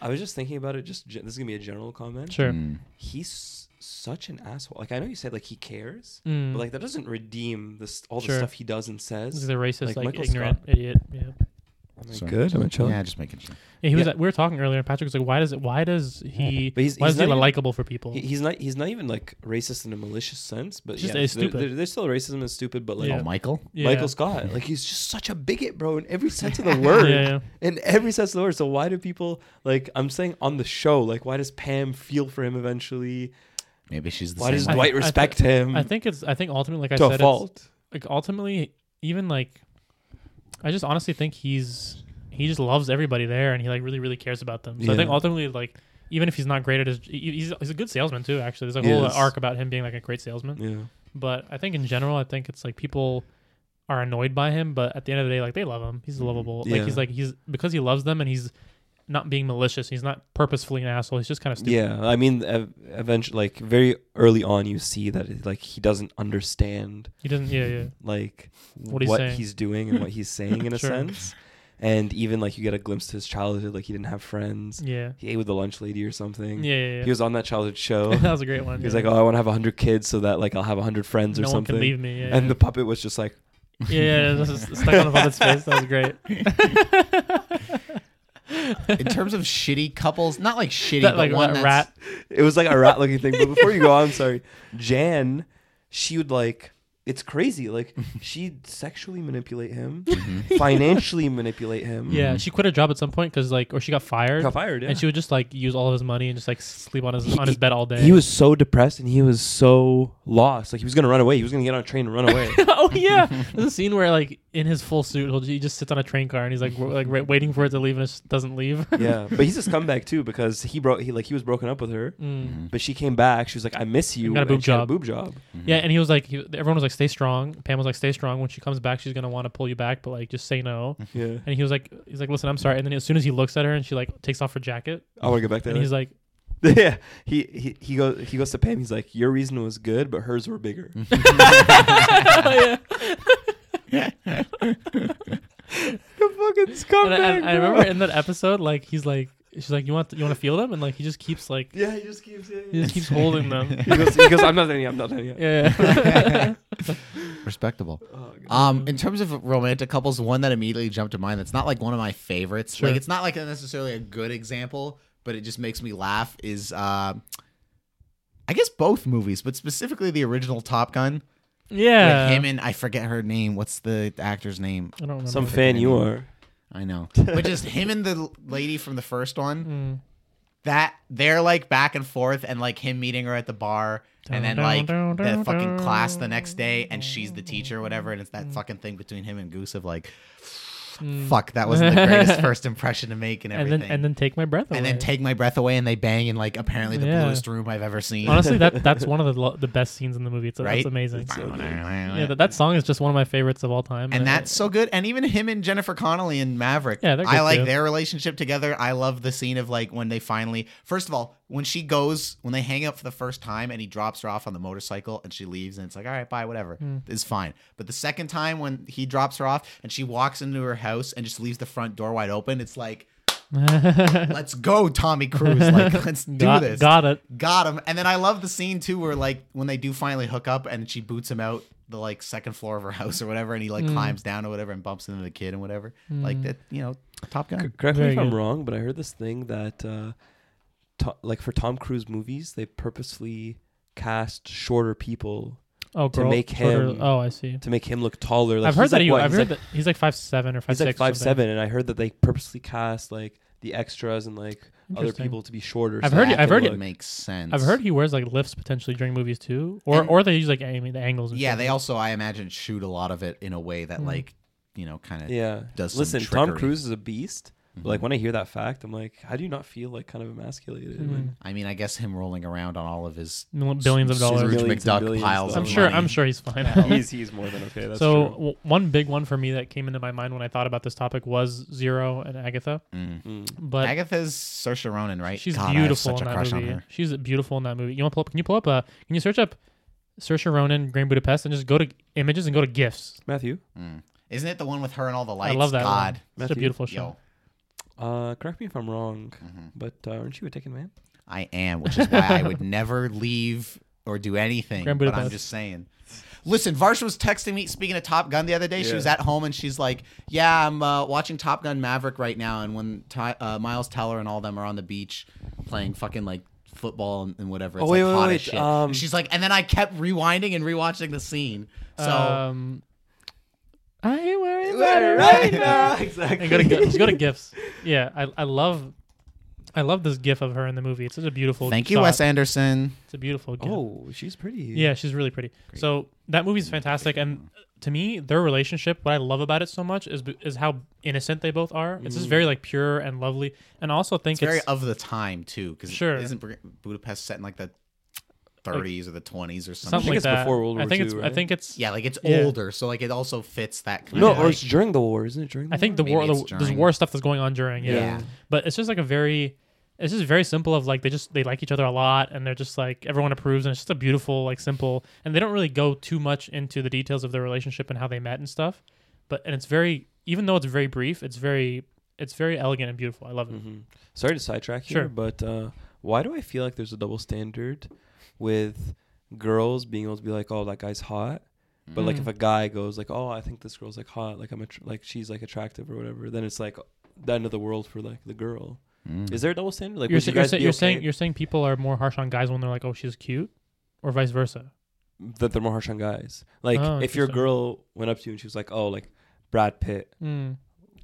I was just thinking about it. Just this is gonna be a general comment. sure. Mm. He's such an asshole. Like I know you said like he cares, Mm. but like that doesn't redeem this all Sure. the stuff he does and says. He's says. a racist, like like, ignorant Scott. idiot. Yeah. Am I Sorry. good? Am I chilling? Yeah, just making sure. Yeah, he was. Yeah. We were talking earlier, and Patrick was like, "Why does it? Why does he? But he's- why he's is he not even- likable for people? He, he's not. He's not even like racist in a malicious sense, but Just yeah, he's stupid. there- there's still racism and stupid, but like Yeah. Oh, Michael. Yeah. Michael Scott, like he's just such a bigot, bro, in every sense of the word. Yeah, yeah. In every sense of the word. So why do people like? I'm saying on the show, like why does Pam feel for him eventually? Maybe she's the same. Why same. does way. Dwight I thi- respect him? I think it's. I think ultimately, like I to said, a it's, fault. like ultimately, even like, I just honestly think he's he just loves everybody there, and he like really really cares about them. So I think Yeah. ultimately, like, even if he's not great at his, he- he's he's a good salesman too. Actually, there's a He whole is. arc about him being like a great salesman. Yeah. But I think in general, I think it's like people are annoyed by him, but at the end of the day, like they love him. He's mm-hmm. lovable. Like Yeah. he's like he's because he loves them and he's not being malicious. He's not purposefully an asshole. He's just kind of stupid. Yeah, I mean, ev- eventually, like very early on, you see that it, like he doesn't understand He doesn't. Yeah, yeah. like What what, he's saying. he's doing and what he's saying in a Sure. sense. And even like you get a glimpse to his childhood, like he didn't have friends. Yeah. He ate with the lunch lady or something. Yeah, yeah, yeah. He was on that childhood show. that was a great one. He was yeah. like, "Oh, I want to have hundred kids so that like I'll have hundred friends or no one something." can leave me. Yeah, and the puppet was just like, yeah, yeah, stuck on the puppet's face. That was great. in terms of shitty couples, not like shitty, That, but like one a that's- rat. it was like a rat looking thing. But before you go on, sorry, Jan, she would like. It's crazy. Like she'd sexually manipulate him, mm-hmm. financially manipulate him. Yeah, she quit her job at some point because like, or she got fired, got fired. Yeah. and she would just like use all of his money and just like sleep on his He- on his bed all day. he was so depressed and he was so lost. Like he was gonna run away. He was gonna get on a train and run away. oh yeah, there's a scene where like in his full suit, he'll, he just sits on a train car and he's like w- like ra- waiting for it to leave and it just doesn't leave. yeah, but he's a scumbag too because he broke. He like he was broken up with her, Mm. Mm-hmm. but she came back. She was like, "I miss you." got a and boob she had job. boob job. Mm-hmm. Yeah, and he was like, he, everyone was like, "Stay strong." Pam was like, "Stay strong." When she comes back, she's gonna want to pull you back, but like, just say no. Yeah. And he was like, "He's like, listen, I'm sorry." And then as soon as he looks at her and she like takes off her jacket, I want to get back to and that. he's like, yeah, he, he he goes he goes to Pam. He's like, "Your reason was good, but hers were bigger." yeah. You fucking scumbag. And I, I, I remember in that episode, like he's like, she's like, "You want you want to feel them?" And like he just keeps like Yeah, he just keeps. Yeah, he just keeps holding them. he, goes, he goes, "I'm not done yet. I'm not done yet." Yeah. respectable. Oh, Um, in terms of romantic couples, one that immediately jumped to mind that's not like one of my favorites. Sure. Like it's not like a necessarily a good example, but it just makes me laugh. Is uh, I guess both movies, but specifically the original Top Gun. Yeah. With him and I forget her name. What's the actor's name? I don't remember. Some fan you name. are. I know. but just him and the lady from the first one. Mm. That they're like back and forth, and like him meeting her at the bar, and then Dun, like dun, the dun, fucking dun. class the next day, and she's the teacher or whatever, and it's that fucking thing between him and Goose of like, Mm. fuck, that wasn't the greatest first impression to make and And everything. then and then take my breath away. and then take my breath away, and they bang in like apparently the Yeah. bluest room I've ever seen. Honestly, that that's one of the lo- the best scenes in the movie. It's Right? that's amazing. so yeah, that, that song is just one of my favorites of all time. and I- that's so good. And even him and Jennifer Connelly and Maverick. Yeah, they're I like too. their relationship together. I love the scene of like when they finally, first of all, when she goes, when they hang up for the first time and he drops her off on the motorcycle and she leaves and it's like, all right, bye, whatever. Hmm. It's fine. But the second time when he drops her off and she walks into her house and just leaves the front door wide open, it's like, let's go, Tommy Cruise. Like, let's do got, this. got it. Got him. And then I love the scene too where like when they do finally hook up and she boots him out the like second floor of her house or whatever and he Hmm. like climbs down or whatever and bumps into the kid and whatever. Like that, you know, Top Gun. Correct me Very if I'm wrong, but I heard this thing that, uh, to- like for Tom Cruise movies, they purposely cast shorter people Oh, To girl, make shorter- him- Oh, I see. to make him look taller. Like, I've heard that like, he. what? I've he's heard like, that he's like five seven or five he's like six. five seven, and I heard that they purposely cast like the extras and like other people to be shorter. I've so heard they it- I've heard look- it- makes sense. I've heard he wears like lifts potentially during movies too, or And- or they use like I mean the angles. And Yeah, shit. they also I imagine shoot a lot of it in a way that Hmm. like, you know, kind of Yeah. does some Listen, Tom. Cruise is a beast. But Mm-hmm. like when I hear that fact, I'm like, how do you not feel like kind of emasculated? Mm. I mean, I guess him rolling around on all of his billions of dollars. Scrooge Millions and McDuck billions piles I'm sure. money. I'm sure he's fine. he's he's more than okay. That's so true. w- one big one for me that came into my mind when I thought about this topic was Zero and Agatha. Mm. Mm. But Agatha's Saoirse Ronan, right? she's God, beautiful such in a that movie. on her. She's beautiful in that movie. You want to pull up? Can you pull up? Uh, can you search up Saoirse Ronan, Grand Budapest, and just go to images and go to gifs? Matthew, Mm. Isn't it the one with her and all the lights? I love that. God, One. Such a beautiful show. yo, uh, correct me if I'm wrong, Mhm. but uh, aren't you a Taken man? I am, which is why I would never leave or do anything. Grand But I'm just saying. Listen, Varsha was texting me. Speaking of Top Gun the other day, she was at home and she's like, "Yeah, I'm uh, watching Top Gun Maverick right now." And when Ty- uh, Miles Teller and all them are on the beach playing fucking like football and, and whatever, it's Oh, wait, like wait, hot wait, as shit. um, And she's like, and then I kept rewinding and rewatching the scene. So um, I ain't worried Right about it right now. exactly. And go to gi- just go to gifs. Yeah, I I love. I love this gif of her in the movie. It's such a beautiful. thank you, shot. Wes Anderson. It's a beautiful gif. Oh, she's pretty. Yeah, she's really pretty. So that movie's fantastic, and to me, their relationship, what I love about it so much is is how innocent they both are. It's just very mm. like pure and lovely, and I also think It's very of the time too, because Sure. isn't Budapest set in like the 30s or the 20s or something? something think like it's that. before World I War think II, it's I think it's Yeah, like it's Yeah. older, so like it also fits that kind No, of. or like, it's during the war, isn't it? During the I think war? the war Maybe the, there's during. war stuff that's going on during yeah. Yeah. but it's just like a very it's just very simple of like they just they like each other a lot and they're just like everyone approves and it's just a beautiful like simple and they don't really go too much into the details of their relationship and how they met and stuff but and it's very even though it's very brief it's very it's very elegant and beautiful i love it hmm Sorry to sidetrack here, Sure. but uh, why do I feel like there's a double standard with girls being able to be like, "Oh, that guy's hot," but like Mm. if a guy goes like, "Oh, I think this girl's like hot," like I'm attr like she's like attractive or whatever, then it's like the end of the world for like the girl. Mm. Is there a double standard? Like, you're, would sa- you you're, guys you're okay saying you're saying people are more harsh on guys when they're like oh she's cute or vice versa that they're more harsh on guys? Like, Oh, if your girl went up to you and she was like, "Oh, like Brad Pitt, mm.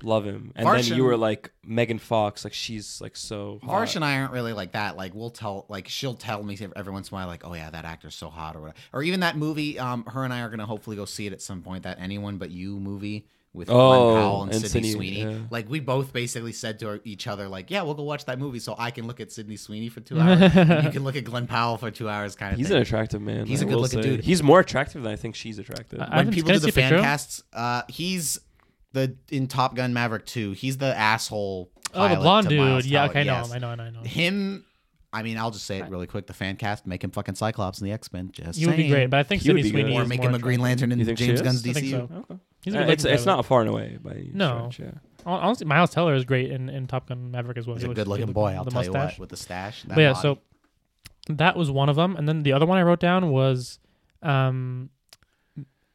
Love him," and then Varshan- you were like Megan Fox, like she's like so hot. Varsh and I aren't really like that. Like we'll tell, like she'll tell me every once in a while, like, "Oh yeah, that actor's so hot," or whatever. Or even that movie. Um, her and I are gonna hopefully go see it at some point. That Anyone But You movie with Oh, Glen Powell and, and Sydney, Sydney, Sweeney. yeah. Like we both basically said to our- each other, like, "Yeah, we'll go watch that movie, so I can look at Sydney Sweeney for two hours. and you can look at Glen Powell for two hours." Kind of. He's thing. an attractive man. He's I a good-looking say. dude. He's more attractive than I think she's attractive. I- I when people do the a picture? fan casts, uh, he's the in Top Gun Maverick 2. He's the asshole. oh the blonde to dude Miles yeah Teller, okay I know him, I know I know him. him I mean, I'll just say it really quick. The fan cast, make him fucking Cyclops in the X Men. Just he would be great but I think He would Sydney be good. Sweeney Or make more him a Green Lantern in You James is? Gunn's I think so. Okay. He's a Uh, it's it's not far and away by any No. stretch, yeah. Honestly, Miles Teller is great in, in Top Gun Maverick as well. He's He a good looking boy, I'll the tell you mustache. what, with the stash. That But yeah, body. so that was one of them, and then the other one I wrote down was, um,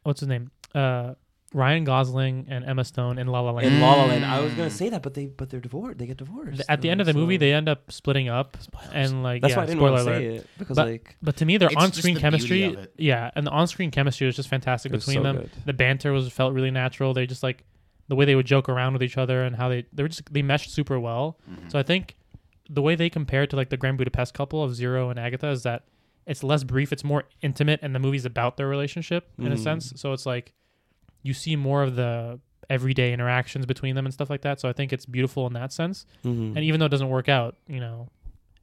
what's his name? Uh, Ryan Gosling and Emma Stone in La La Land. In La La Land, I was Mm. gonna say that, but they but they're divorced. They get divorced. At the end of the So- movie, they end up splitting up, and like That's yeah, why I didn't spoiler want to alert. say it because But- like But to me, their It's just on-screen the beauty chemistry, of it. yeah, and the on-screen chemistry was just fantastic it was between so them. good. The banter was felt really natural. They just like the way they would joke around with each other and how they they were just they meshed super well. Mm-hmm. So I think the way they compare to like the Grand Budapest couple of Zero and Agatha is that it's less brief, it's more intimate, and the movie's about their relationship in a Mm. sense. So it's like you see more of the everyday interactions between them and stuff like that. So I think it's beautiful in that sense. Mhm. And even though it doesn't work out, you know,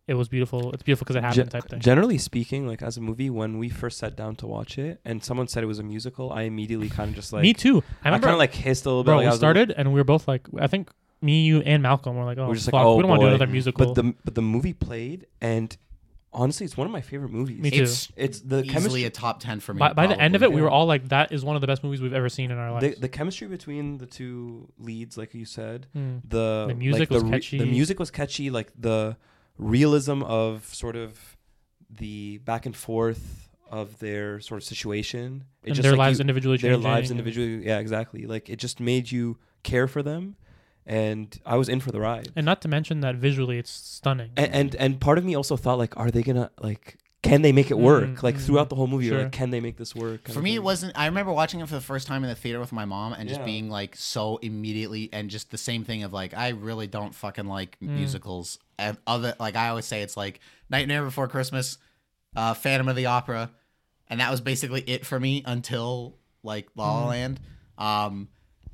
it was beautiful. It's beautiful because it happened, Ge- type thing. Generally speaking, like as a movie, when we first sat down to watch it, and someone said it was a musical, I immediately kind of just like Me too. I I, remember, kind of like hissed a little bit. bro, like, we was started and we were both like, I think me, you, and Malcolm were like, oh, We're just like, oh, we don't want to do another musical. but the but the movie played, and honestly, it's one of my favorite movies. Me too. It's It's the easily chemistry. a top ten for me. by, by the end of it, probably. we were all like, that is one of the best movies we've ever seen in our The, lives. the chemistry between the two leads, like you said, Hmm. the The music like, was the catchy. The music was catchy, like the realism of sort of the back and forth of their sort of situation. It and just their like, lives you- individually their changing. lives individually. Yeah, exactly. Like it just made you care for them, and I was in for the ride. And not to mention that visually, it's stunning. And and, and part of me also thought like, are they gonna like? Can they make it work? Mm, like mm, throughout the whole movie, you're sure. like, can they make this work? kind For of me, it wasn't. I remember watching it for the first time in the theater with my mom and just Yeah. being like so immediately and just the same thing of like I really don't fucking like Mm. musicals. And other like I always say, it's like Nightmare Before Christmas, uh, Phantom of the Opera, and that was basically it for me until like La La Mm. Land. Um,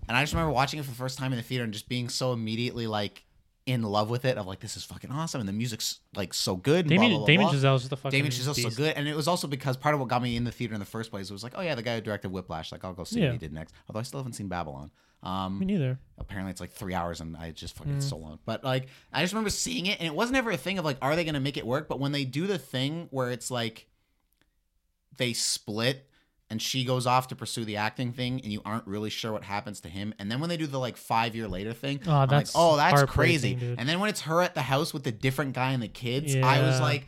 and I just remember watching it for the first time in the theater and just being so immediately like in love with it. Of like this is fucking awesome and the music's like so good. And Damien, blah, blah, blah, Damien blah. Chazelle's just fucking Damien Chazelle's so beast. good, and it was also because part of what got me in the theater in the first place was like, oh yeah, the guy who directed Whiplash. Like, I'll go see Yeah. what he did next. Although I still haven't seen Babylon. Um, Me neither. apparently it's like three hours, and I just fucking Mm. it's so long. But like, I just remember seeing it, and it wasn't ever a thing of like, are they gonna make it work? But when they do the thing where it's like they split. And she goes off to pursue the acting thing, and you aren't really sure what happens to him. And then when they do the like five year later thing, Oh, I'm that's like, oh, that's crazy. dude. And then when it's her at the house with the different guy and the kids, I was like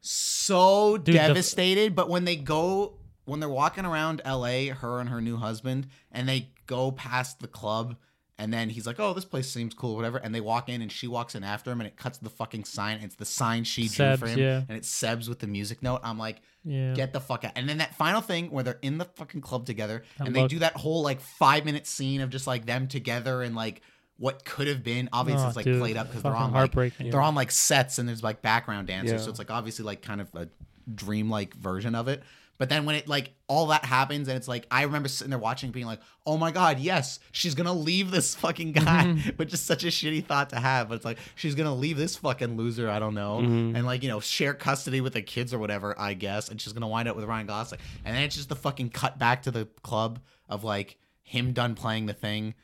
so Dude, the- devastated. but when they go, when they're walking around LA, her and her new husband, and they go past the club, and then he's like, oh, this place seems cool, whatever. And they walk in, and she walks in after him, and it cuts the fucking sign. It's the sign she drew for Sebs, him, yeah. and it's Sebs with the music note. I'm like, Yeah. get the fuck out. And then that final thing where they're in the fucking club together That and they look. do that whole like five minute scene of just like them together and like what could have been. Obviously, Oh, it's like dude, played up because they're fucking on like heartbreaking. they're on like sets and there's like background dancers, Yeah. so it's like obviously like kind of a dreamlike version of it. But then when it like all that happens and it's like I remember sitting there watching, being like, "Oh my god, yes, she's gonna leave this fucking guy," which is such a shitty thought to have. But it's like she's gonna leave this fucking loser, I don't know, Mhm. and like you know share custody with the kids or whatever, I guess, and she's gonna wind up with Ryan Gosling. And then it's just the fucking cut back to the club of like him done playing the thing,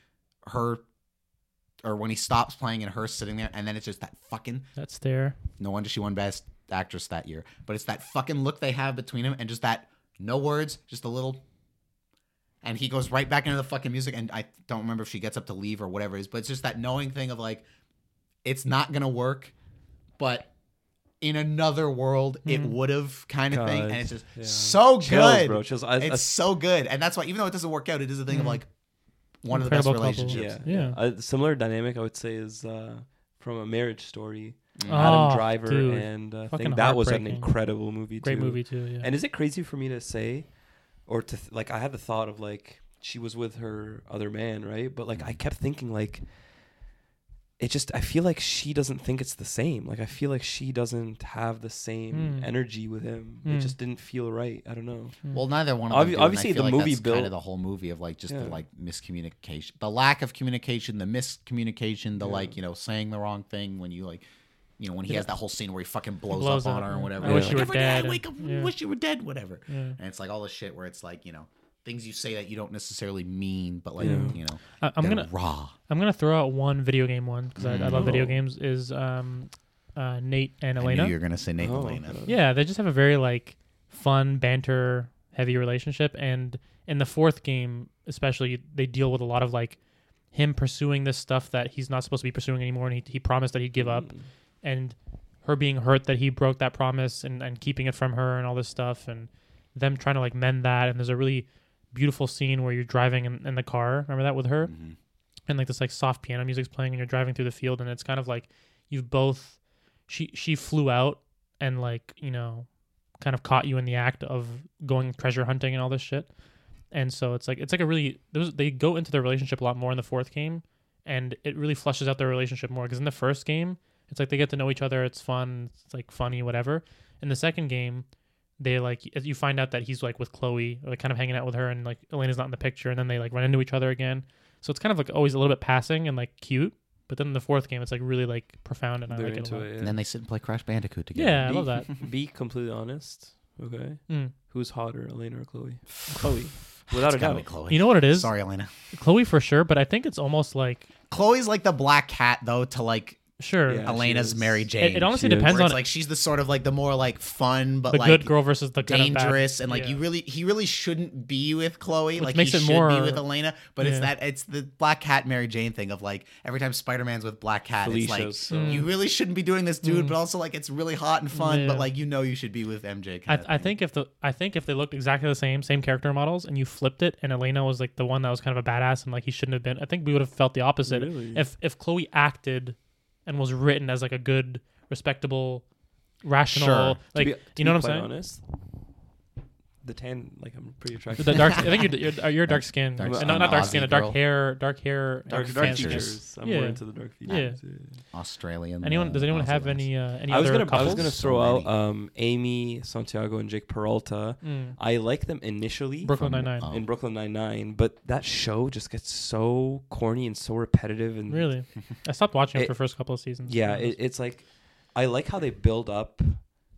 her. Or when he stops playing and her sitting there, and then it's just that fucking That's there. no wonder she won Best Actress that year. But it's that fucking look they have between them and just that no words, just a little. And he goes right back into the fucking music. And I don't remember if she gets up to leave or whatever it is, but it's just that knowing thing of like, it's not going to work, but in another world, it Mhm. would have kind of thing. And it's just yeah. so Chills, good. bro. Chills. I, I- It's so good. And that's why, even though it doesn't work out, it is a thing of Mhm. like one of the best Incredible couple. relationships. yeah, Yeah. A similar dynamic I would say is uh, from a Marriage Story. Mm. Oh, Adam Driver dude. and uh, Fucking thing. That was an heartbreaking. incredible movie Great too. movie too. Yeah. And is it crazy for me to say, or to th- like I had the thought of like she was with her other man, right? But like I kept thinking like it just I feel like she doesn't think it's the same. Like I feel like she doesn't have the same Hmm. energy with him. Hmm. It just didn't feel right. I don't know. Mm. Well, neither one of Obvi- them. do, and I obviously feel the like movie that's kind built- of the whole movie of like just the like miscommunication, the lack of communication, the miscommunication, the Yeah. like you know saying the wrong thing when you like, you know, when he Yeah. has that whole scene where he fucking blows, Blows up on her or whatever. I Like, wish you were "Every day dead," I wake up, yeah. wish you were dead, whatever. yeah. And it's like all this shit where it's like you know things you say that you don't necessarily mean, but like Yeah. you know I, I'm gonna raw. I'm gonna throw out one video game one because I, I love video Oh. games. Is um, uh, Nate and I Elena. knew you were gonna say Nathan Oh, Elena. Yeah, they just have a very like fun banter heavy relationship and in the fourth game especially they deal with a lot of like him pursuing this stuff that he's not supposed to be pursuing anymore and he, he promised that he'd give up Mm. And her being hurt that he broke that promise and, and keeping it from her and all this stuff and them trying to like mend that and there's a really beautiful scene where you're driving in, in the car. Remember that with her? Mhm. and like this like soft piano music's playing and you're driving through the field and it's kind of like you've both she she flew out and like you know kind of caught you in the act of going treasure hunting and all this shit and so it's like it's like a really those they go into their relationship a lot more in the fourth game and it really flushes out their relationship more because in the first game it's like they get to know each other it's fun it's like funny whatever in the second game they like you find out that he's like with chloe like kind of hanging out with her and like elena's not in the picture and then they like run into each other again so it's kind of like always a little bit passing and like cute. But then in the fourth game, it's like really like profound, and I They're like it a lot. it. And then they sit and play Crash Bandicoot together. Yeah, I Be- love that. Be completely honest. Okay. Mm. Who's hotter, Elena or Chloe? Chloe. Without It's a doubt. Chloe. You know what it is? Sorry, Elena. Chloe for sure, but I think it's almost like Chloe's like the black cat though to like sure. Yeah. Elena's. Mary Jane. it honestly She depends on like she's the sort of like the more like fun but the like good girl versus the kind of bad- dangerous and like yeah. you really he really shouldn't be with Chloe Which like makes he it should more- be with Elena but it's that it's the black cat Mary Jane thing of like every time Spider-Man's with black cat Felicia's it's like so- you really shouldn't be doing this dude Mm. but also like it's really hot and fun Yeah. but like you know you should be with MJ I, I think if the I think if they looked exactly the same, same character models, and you flipped it, and Elena was like the one that was kind of a badass, and like he shouldn't have been. I think we would have felt the opposite Really? if if Chloe acted and was written as like a good, respectable, rational, Sure. Like be- you know what I'm saying. Honest, the tan, like I'm pretty attracted. The dark. I think you're you're, you're dark skin. Dark Uh, skin not, not dark Aussie skin. A dark girl. hair. Dark hair. dark, and dark features. I'm Yeah. more into the dark features. Yeah. Australian Anyone? Does uh, anyone Aussie have any uh, any I was other gonna, I was gonna So throw out um, Amy Santiago and Jake Peralta. Mm. I like them initially Brooklyn from- Nine Nine. oh. in Brooklyn Nine Nine, but that show just gets so corny and so repetitive. And Really, I stopped watching It- after the first couple of seasons. yeah, it, it's like I like how they build up,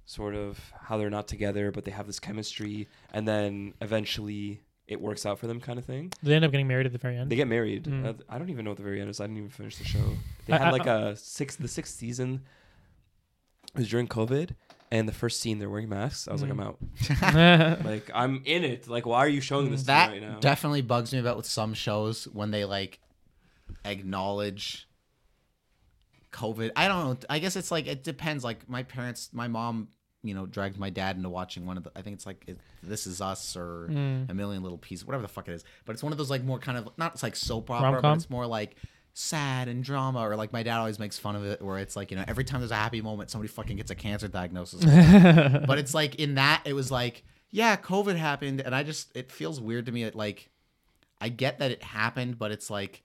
sort of how they're not together, but they have this chemistry, and then eventually it works out for them, kind of thing. they end up getting married at the very end. They get married. Mm. Uh, I don't even know what the very end is. I didn't even finish the show. They I- had I- like a six. The sixth season was during COVID, and the first scene they're wearing masks. I was Mm. like, I'm out. Like I'm in it. Like why are you showing this that to me right now? definitely bugs me about with some shows when they like acknowledge COVID. I don't know. I guess it's like it depends. Like my parents, my mom, you know, dragged my dad into watching one of the. I think it's like it, This Is Us or Mm. A Million Little Pieces, whatever the fuck it is. But it's one of those like more kind of not it's like soap opera, but Rom-com? it's more like sad and drama. Or like my dad always makes fun of it, where it's like you know every time there's a happy moment, somebody fucking gets a cancer diagnosis. but it's like in that it was like yeah covid happened and i just it feels weird to me that like i get that it happened but it's like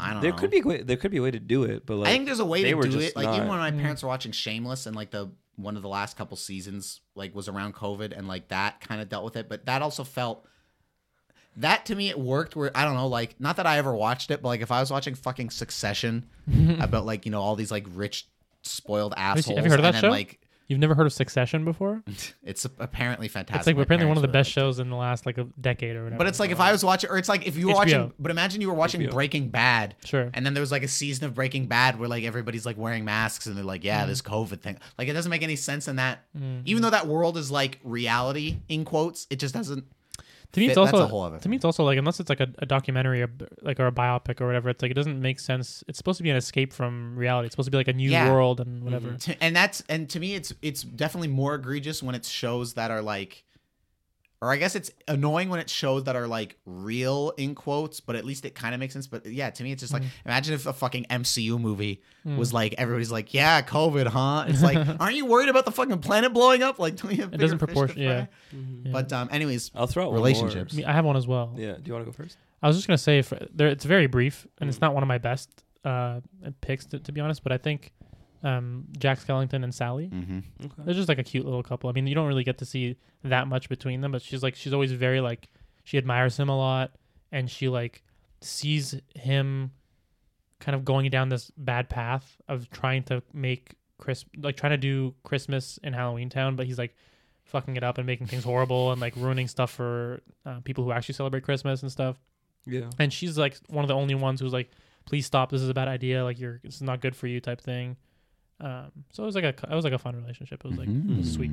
i don't there know could be a way, there could be a way to do it, but like i think there's a way to do it like even when my Mm. parents were watching shameless and like the one of the last couple seasons like was around covid and like that kind of dealt with it but that also felt that to me it worked where i don't know like not that i ever watched it but like if i was watching fucking succession about like you know all these like rich spoiled assholes have you heard of and that then show? like You've never heard of Succession before? it's apparently fantastic It's like My apparently one of the best really shows in the last like a decade or whatever. But it's like if I was watching, or it's like if you were HBO. watching, but imagine you were watching HBO. Breaking Bad, Sure. and then there was like a season of Breaking Bad where like everybody's like wearing masks and they're like, yeah, Mm. this COVID thing. Like it doesn't make any sense in that. Even though that world is like reality in quotes, it just doesn't. To me it's fit- that's also a whole other to thing. me it's also like unless it's like a, a documentary or like or a biopic or whatever it's like it doesn't make sense it's supposed to be an escape from reality it's supposed to be like a new Yeah. world and whatever mm-hmm. To, and that's and to me, it's it's definitely more egregious when it's shows that are like, or I guess it's annoying when it's shows that are like real in quotes, but at least it kind of makes sense. But yeah, to me, it's just Mm. like imagine if a fucking MCU movie was like everybody's like, yeah, COVID, huh? It's like, aren't you worried about the fucking planet blowing up? Like, don't you have It doesn't bigger proportion- yeah. fry? Yeah. But um, anyways, I'll throw out relationships. I, more. mean, I have one as well Yeah. Do you want to go first? I was just gonna say for, there it's very brief and Mm. it's not one of my best uh picks to, to be honest but I think um Jack Skellington and Sally mm-hmm. Okay. they're just like a cute little couple I mean you don't really get to see that much between them but she's like she's always very like she admires him a lot and she like sees him kind of going down this bad path of trying to make Chris like trying to do Christmas in Halloween Town, but he's like fucking it up and making things horrible and like ruining stuff for uh, people who actually celebrate Christmas and stuff. Yeah. And she's like one of the only ones who's like, "Please stop! This is a bad idea. Like you're this is not good for you." type thing. Um, so it was like a it was like a fun relationship. It was like it was sweet.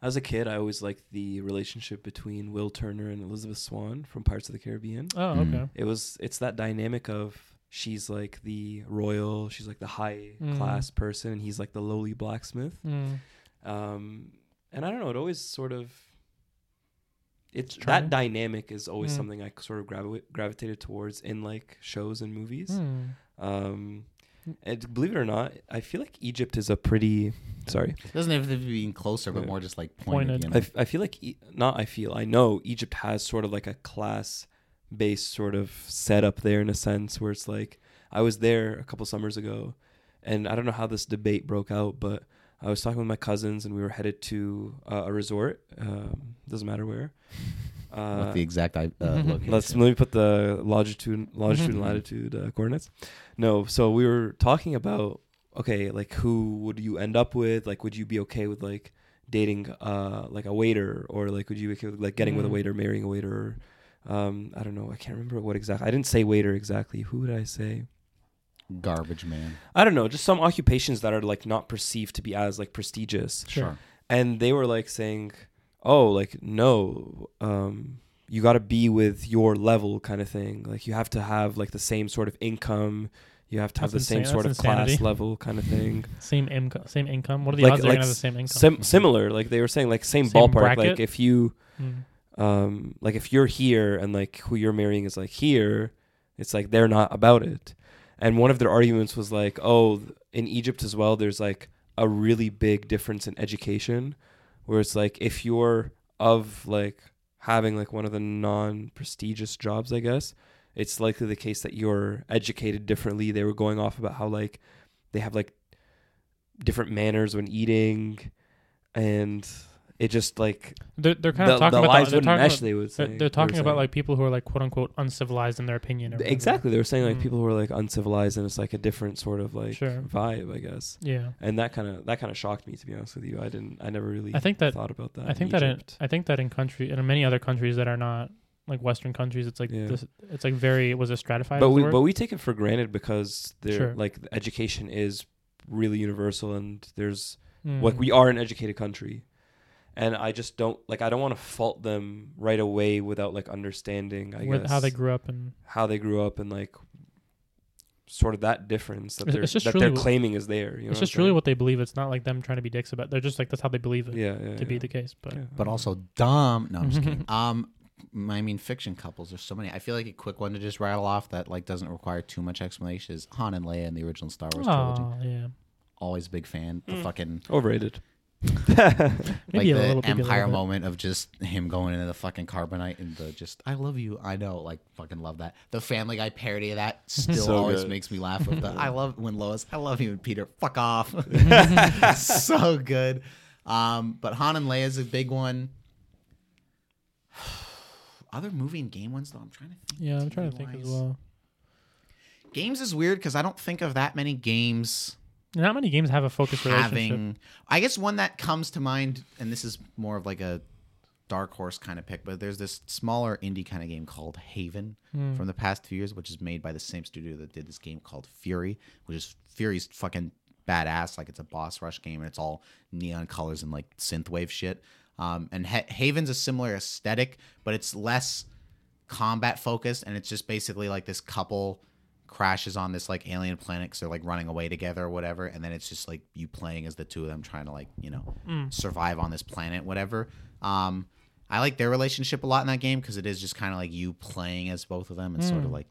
As a kid, I always liked the relationship between Will Turner and Elizabeth Swann from Pirates of the Caribbean. Oh, Mm. okay. It was it's that dynamic of she's like the royal, she's like the high Mm. class person, and he's like the lowly blacksmith. Mm. Um, and I don't know, it always sort of it's charming. that dynamic is always Mm. something I sort of gravi- gravitated towards in like shows and movies. Hmm. Um, and believe it or not, I feel like Egypt is a pretty sorry. It doesn't have to be being closer, but Yeah. more just like Pointed. pointed. You I, know? f- I feel like e- not I feel I know Egypt has sort of like a class based sort of setup there in a sense where it's like I was there a couple summers ago and I don't know how this debate broke out but I was talking with my cousins and we were headed to uh, a resort um, doesn't matter where uh, What's the exact uh, location? Let's let me put the longitude, longitude and latitude uh, coordinates. No, so we were talking about okay, like who would you end up with? Like, would you be okay with like dating uh like a waiter, or like would you be okay with like getting with a Mm. waiter, marrying a waiter? Or, um, I don't know. I can't remember what exactly. I didn't say waiter exactly. Who did I say? Garbage man. I don't know. Just some occupations that are like not perceived to be as like prestigious Sure. and they were like saying oh like no um you got to be with your level kind of thing like you have to have like the same sort of income you have to have That's the same insane. sort of That's class level kind of thing Same income. Same income. What are the Like- odds they're like gonna have the same income? Sim- similar like they were saying like same, Same ballpark bracket? like if you Hmm. um like if you're here and like who you're marrying is like here it's like they're not about it and one of their arguments was like oh in egypt as well there's like a really big difference in education where it's like if you're of like having like one of the non prestigious jobs i guess it's likely the case that you're educated differently. They were going off about how like they have like different manners when eating and it just like They're, they're kind the, of talking the about lives they're wouldn't talking mesh. about, they would say. they're, They they're talking about saying. like people who are like quote unquote uncivilized in their opinion. Or exactly. They were saying like Mm. people who are like uncivilized, and it's like a different sort of like Sure. vibe, I guess. Yeah. And that kind of that kind of shocked me to be honest with you. I didn't. I never really. I think that thought about that. I think in that in, I think that in country and in many other countries that are not like Western countries, it's like Yeah. this. It's like very was it stratified? but we but we take it for granted because they're Sure. like education is really universal, and there's Mm. like we are an educated country. And I just don't like. I don't want to fault them right away without like understanding. I with guess how they grew up and how they grew up and like sort of that difference that It's- they're it's that really they're claiming is there. You know it's what just really what they believe. It's not like them trying to be dicks about. It. They're just like that's how they believe it yeah, yeah, to be the case. But Yeah. but also dumb. No, I'm just kidding. Um, I mean, fiction couples. There's so many. I feel like a quick one to just rattle off that like doesn't require too much explanation is Han and Leia in the original Star Wars trilogy. oh yeah, Always a big fan. The Mm. fucking overrated. maybe like a the little maybe a little Empire bit. moment of just him going into the fucking carbonite and the just I love you. I know, like fucking love that. The Family Guy parody of that still So always good. makes me laugh. With the I love when Lois, I love you and Peter, fuck off. so good. Um, but Han and Leia is a big one. Other movie and game ones though, I'm trying to think. Yeah, I'm trying to think as well. Games is weird because I don't think of that many games Not many games have a focused relationship. having i guess one that comes to mind and this is more of like a dark horse kind of pick but there's this smaller indie kind of game called haven Hmm. from the past few years which is made by the same studio that did this game called Furi which is Furi's fucking badass like it's a boss rush game and it's all neon colors and like synthwave shit um, and ha- haven's a similar aesthetic but it's less combat focused and it's just basically like this couple crashes on this like alien planet because they're like running away together or whatever and then it's just like you playing as the two of them trying to like you know Mm. survive on this planet whatever um i like their relationship a lot in that game because it is just kind of like you playing as both of them and sort of Mm. like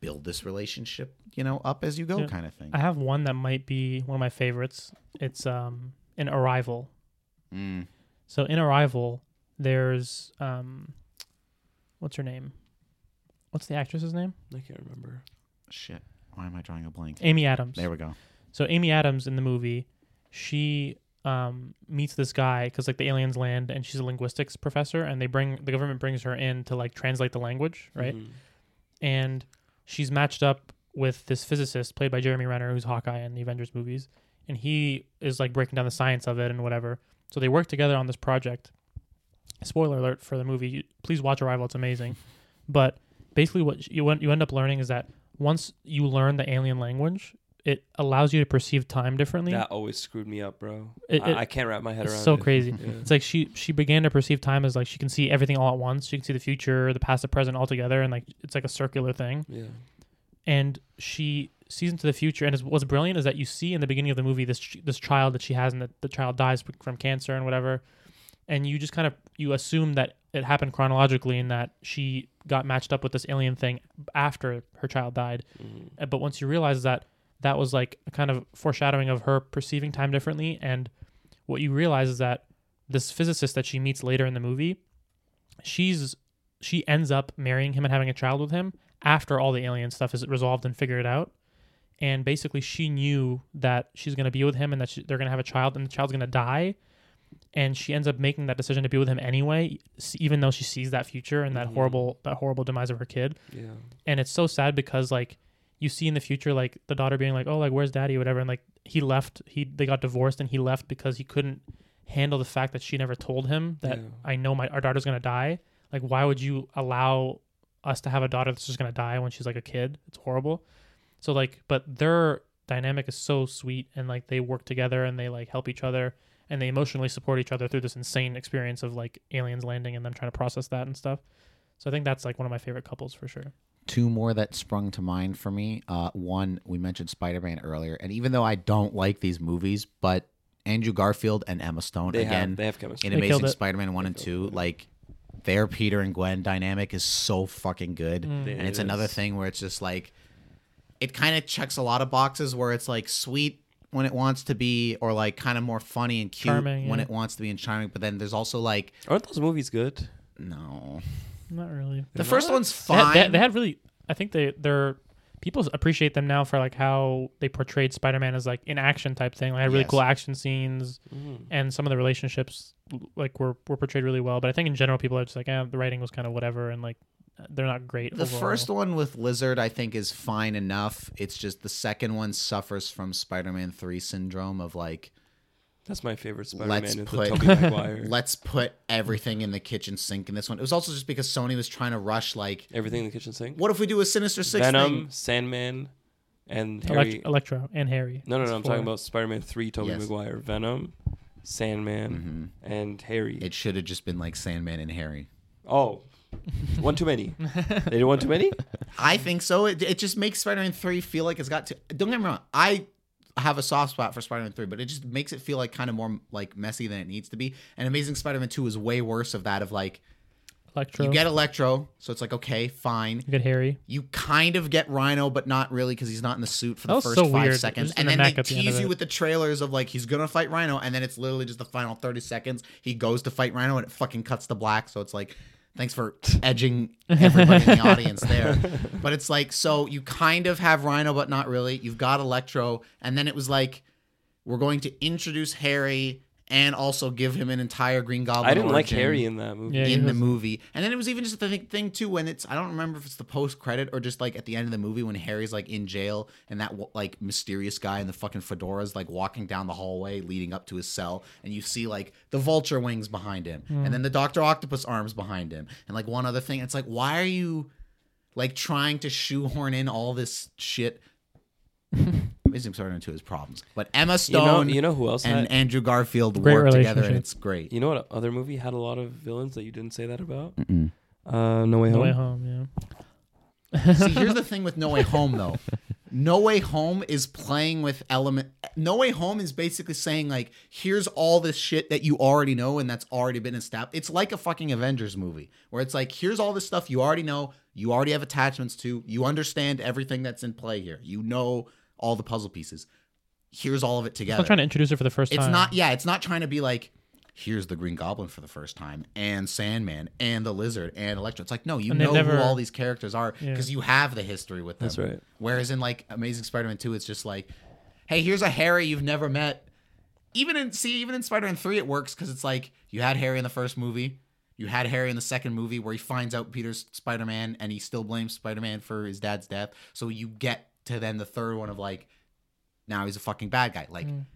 build this relationship you know up as you go Yeah. kind of thing I have one that might be one of my favorites. It's um in Arrival. mm. So in Arrival, there's um, what's her name? What's the actress's name? I can't remember. Shit why am i drawing a blank Amy Adams. there we go So Amy Adams in the movie, she um, meets this guy because like the aliens land and she's a linguistics professor and they bring the government brings her in to like translate the language, right? Mhm. And she's matched up with this physicist played by Jeremy Renner, who's Hawkeye in the Avengers movies, and he is like breaking down the science of it and whatever. So they work together on this project. Spoiler alert for the movie. You- Please watch Arrival; it's amazing. But basically, what you you end up learning is that once you learn the alien language, it allows you to perceive time differently. That always screwed me up, bro. It- it- I, I can't wrap my head around it. it's around so it. crazy. Yeah. It's like she she began to perceive time as like she can see everything all at once. She can see the future, the past, the present all together, and like it's like a circular thing. yeah. And she sees into the future. And what's brilliant is that you see in the beginning of the movie this this child that she has, and that the child dies from cancer and whatever. And you just kind of you assume that it happened chronologically in that she got matched up with this alien thing after her child died. Uh, But once you realize that that was like a kind of foreshadowing of her perceiving time differently, and what you realize is that this physicist that she meets later in the movie, she's she ends up marrying him and having a child with him after all the alien stuff is resolved and figured out. And basically, she knew that she's going to be with him and that she, they're going to have a child, and the child's going to die. And she ends up making that decision to be with him anyway, even though she sees that future and that Mhm. horrible, that horrible demise of her kid Yeah. and it's so sad because like you see in the future like the daughter being like oh like where's daddy or whatever and like he left he they got divorced and he left because he couldn't handle the fact that she never told him that Yeah. i know my our daughter's gonna die like why would you allow us to have a daughter that's just gonna die when she's like a kid it's horrible so like but their dynamic is so sweet and like they work together and they like help each other and they emotionally support each other through this insane experience of like aliens landing and them trying to process that and stuff so i think that's like one of my favorite couples for sure two more that sprung to mind for me. Uh, one, we mentioned Spider Man earlier, and even though I don't like these movies, but Andrew Garfield and Emma Stone They again have they have chemistry. in They Amazing. Spider Man one and two, like their Peter and Gwen dynamic is so fucking good, Mm. And it's it another thing where it's just like it kind of checks a lot of boxes where it's like sweet when it wants to be, or like kind of more funny and cute Charming, when yeah. it wants to be and charming, but then there's also like Aren't those movies good? no, not really the first not? one's They had, fine. they, they had really i think they they're people appreciate them now for like how they portrayed spider-man as like an action type thing like had really Yes. cool action scenes Mm. and some of the relationships like were, were portrayed really well but i think in general people are just like eh, the writing was kind of whatever and like they're not great The overall. first one with Lizard, I think, is fine enough. It's just the second one suffers from Spider-Man Three syndrome of like, That's my favorite Spider-Man. Let's is the put- let's put everything in the kitchen sink in this one. It was also just because Sony was trying to rush. Like, Everything in the kitchen sink. what if we do a Sinister Six Venom, thing? Sandman, and Elect- electro and harry no, no, It's no. I'm four. talking about Spider-Man Three. Tobey Yes. Maguire, Venom, Sandman, hmm and Harry. It should have just been like Sandman and Harry. oh, one too many. they did one too many. I think so. It, it just makes Spider-Man Three feel like it's got to. Don't get me wrong. I have a soft spot for Spider-Man Three, but it just makes it feel like kind of more like messy than it needs to be. And Amazing Spider-Man Two is way worse of that. Of like electro you get Electro, so it's like okay, fine. you get harry You kind of get Rhino, but not really because he's not in the suit for the first so five weird. seconds. And then they neck at the tease you with the trailers of like he's gonna fight Rhino, and then it's literally just the final thirty seconds. He goes to fight Rhino, and it fucking cuts to black. So it's like, thanks for edging everybody in the audience there. But it's like, so you kind of have Rhino, but not really. You've got Electro, and then it was like, we're going to introduce Harry and also give him an entire Green Goblin. I didn't like Harry in that movie. Yeah, in the movie. And then it was even just the thing, thing too when it's I don't remember if it's the post credit or just like at the end of the movie when Harry's like in jail and that like mysterious guy in the fucking fedoras like walking down the hallway leading up to his cell and you see like the vulture wings behind him hmm. and then the Doctor Octopus arms behind him and like one other thing. It's like why are you like trying to shoehorn in all this shit? Amazing Spider-Man 2 has problems. But Emma You know, Stone you know who else and had? Andrew Garfield Great work together and relationship. it's great. You know what other movie had a lot of villains that you didn't say that about? Uh, No Way Home. no Home. way home yeah See, here's the thing with No Way Home, though. No Way Home is playing with element. No Way Home is basically saying like, here's all this shit that you already know and that's already been established. It's like a fucking Avengers movie where it's like, here's all this stuff you already know, you already have attachments to, you understand everything that's in play here, you know all the puzzle pieces. Here's all of it i'm together. trying to introduce it for the first time. It's not, yeah, it's not trying to be like, here's the Green Goblin for the first time, and Sandman, and the Lizard, and Electro. It's like, no, you know never- who all these characters are Yeah. because you have the history with them. That's right. Whereas in like Amazing Spider-Man 2, it's just like, hey, here's a Harry you've never met. Even in see, even in Spider-Man 3, it works because it's like you had Harry in the first movie. You had Harry in the second movie where he finds out Peter's Spider-Man and he still blames Spider-Man for his dad's death. So you get to then the third one of like, now he's a fucking bad guy. Like Mm.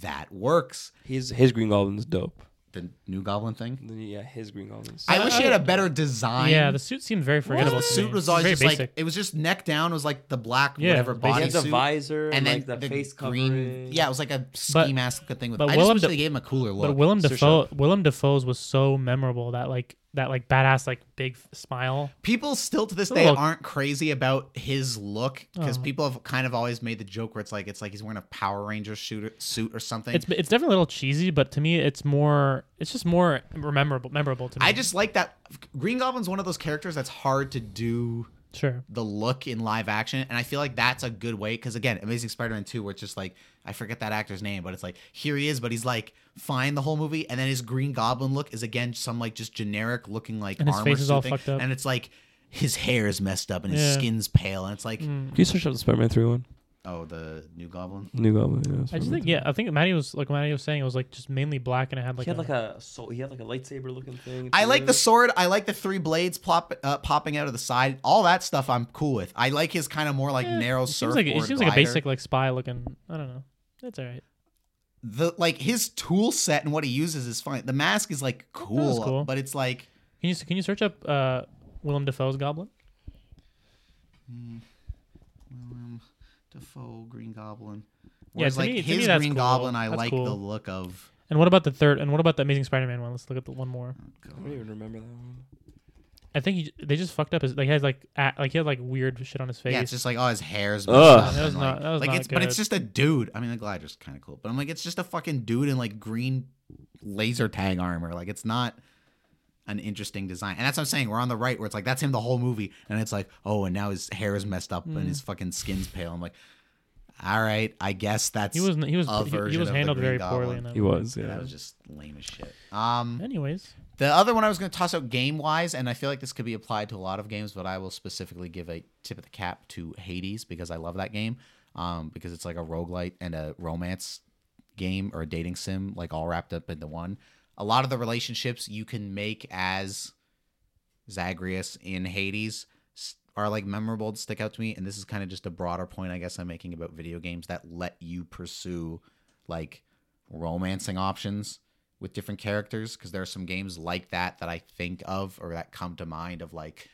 that works. His his Green Goblin's dope. The new Goblin thing. The- Yeah, his Green Goblin's. I wish he had a better design. yeah the suit seemed very forgettable the suit was always very just basic like it was just neck down. It was like the black Yeah, whatever basic. he body had the suit. visor and then like the, face green. covering. Yeah, it was like a ski But- mask thing with. but I Willem just wish Da- they gave him a cooler look. But Willem Sir Dafoe, Willem Dafoe's was so memorable that like that like badass like big smile. People still to this day little- aren't crazy about his look because Oh. people have kind of always made the joke where it's like it's like he's wearing a Power Ranger suit suit or something. It's it's definitely a little cheesy, but to me, it's more. It's just more memorable. Memorable to me. I just like that Green Goblin's one of those characters that's hard to do sure. the look in live action and i feel like that's a good way because again amazing spider-man 2 where it's just like i forget that actor's name but it's like here he is but he's like fine the whole movie and then his green goblin look is again some like just generic looking like And his armor face is all thing, fucked up. and it's like his hair is messed up and his Yeah. Mm. skin's pale and it's like Can you search up the Spider-Man three one? Oh the new goblin New Goblin. Yeah, I just Spider-Man think yeah. I think Matty was like Matty was saying it was like just mainly black and it had like he had a, like a so he had like a lightsaber looking thing. I like too. the sword. I like the three blades plop, uh, popping out of the side. All that stuff I'm cool with. I like his kind of more like Yeah, narrow It seems surfboard like it seems like a glider. basic like spy looking. I don't know. It's all right. the like his tool set and what he uses is fine. The mask is like cool, cool. but it's like Can you can you search up uh Willem Dafoe's Goblin? Willem Dafoe Green Goblin. Yeah, Whereas to like me- to his me that's Green cool. Goblin, I That's like cool. the look of. And what about the third? And what about the Amazing Spider-Man one? Let's look at the one more. Oh, I don't even remember that one. I think he, they just fucked up his like he has like a, like he had like weird shit on his face. Yeah, it's just like oh, his hair's. Ugh. messed up That was and, not- like, that was like not it's, but it's just a dude. I mean, the glider's kind of cool, but I'm like, it's just a fucking dude in like green laser tag armor. Like, it's not an interesting design, and that's what I'm saying. We're on the right, where it's like that's him the whole movie, and it's like, oh, and now his hair is messed up Mm. and his fucking skin's pale. I'm like, all right, I guess that's he was he was a he, he was handled very Goblin. poorly in that. He movie. was, yeah. that was just lame as shit. Um, Anyways, the other one I was going to toss out game wise, and I feel like this could be applied to a lot of games, but I will specifically give a tip of the cap to Hades because I love that game. Um, because it's like a roguelite and a romance game or a dating sim, like all wrapped up into one. A lot of the relationships you can make as Zagreus in Hades are like memorable to stick out to me. And this is kind of just a broader point, I guess, I'm making about video games that let you pursue like romancing options with different characters because there are some games like that that I think of or that come to mind of like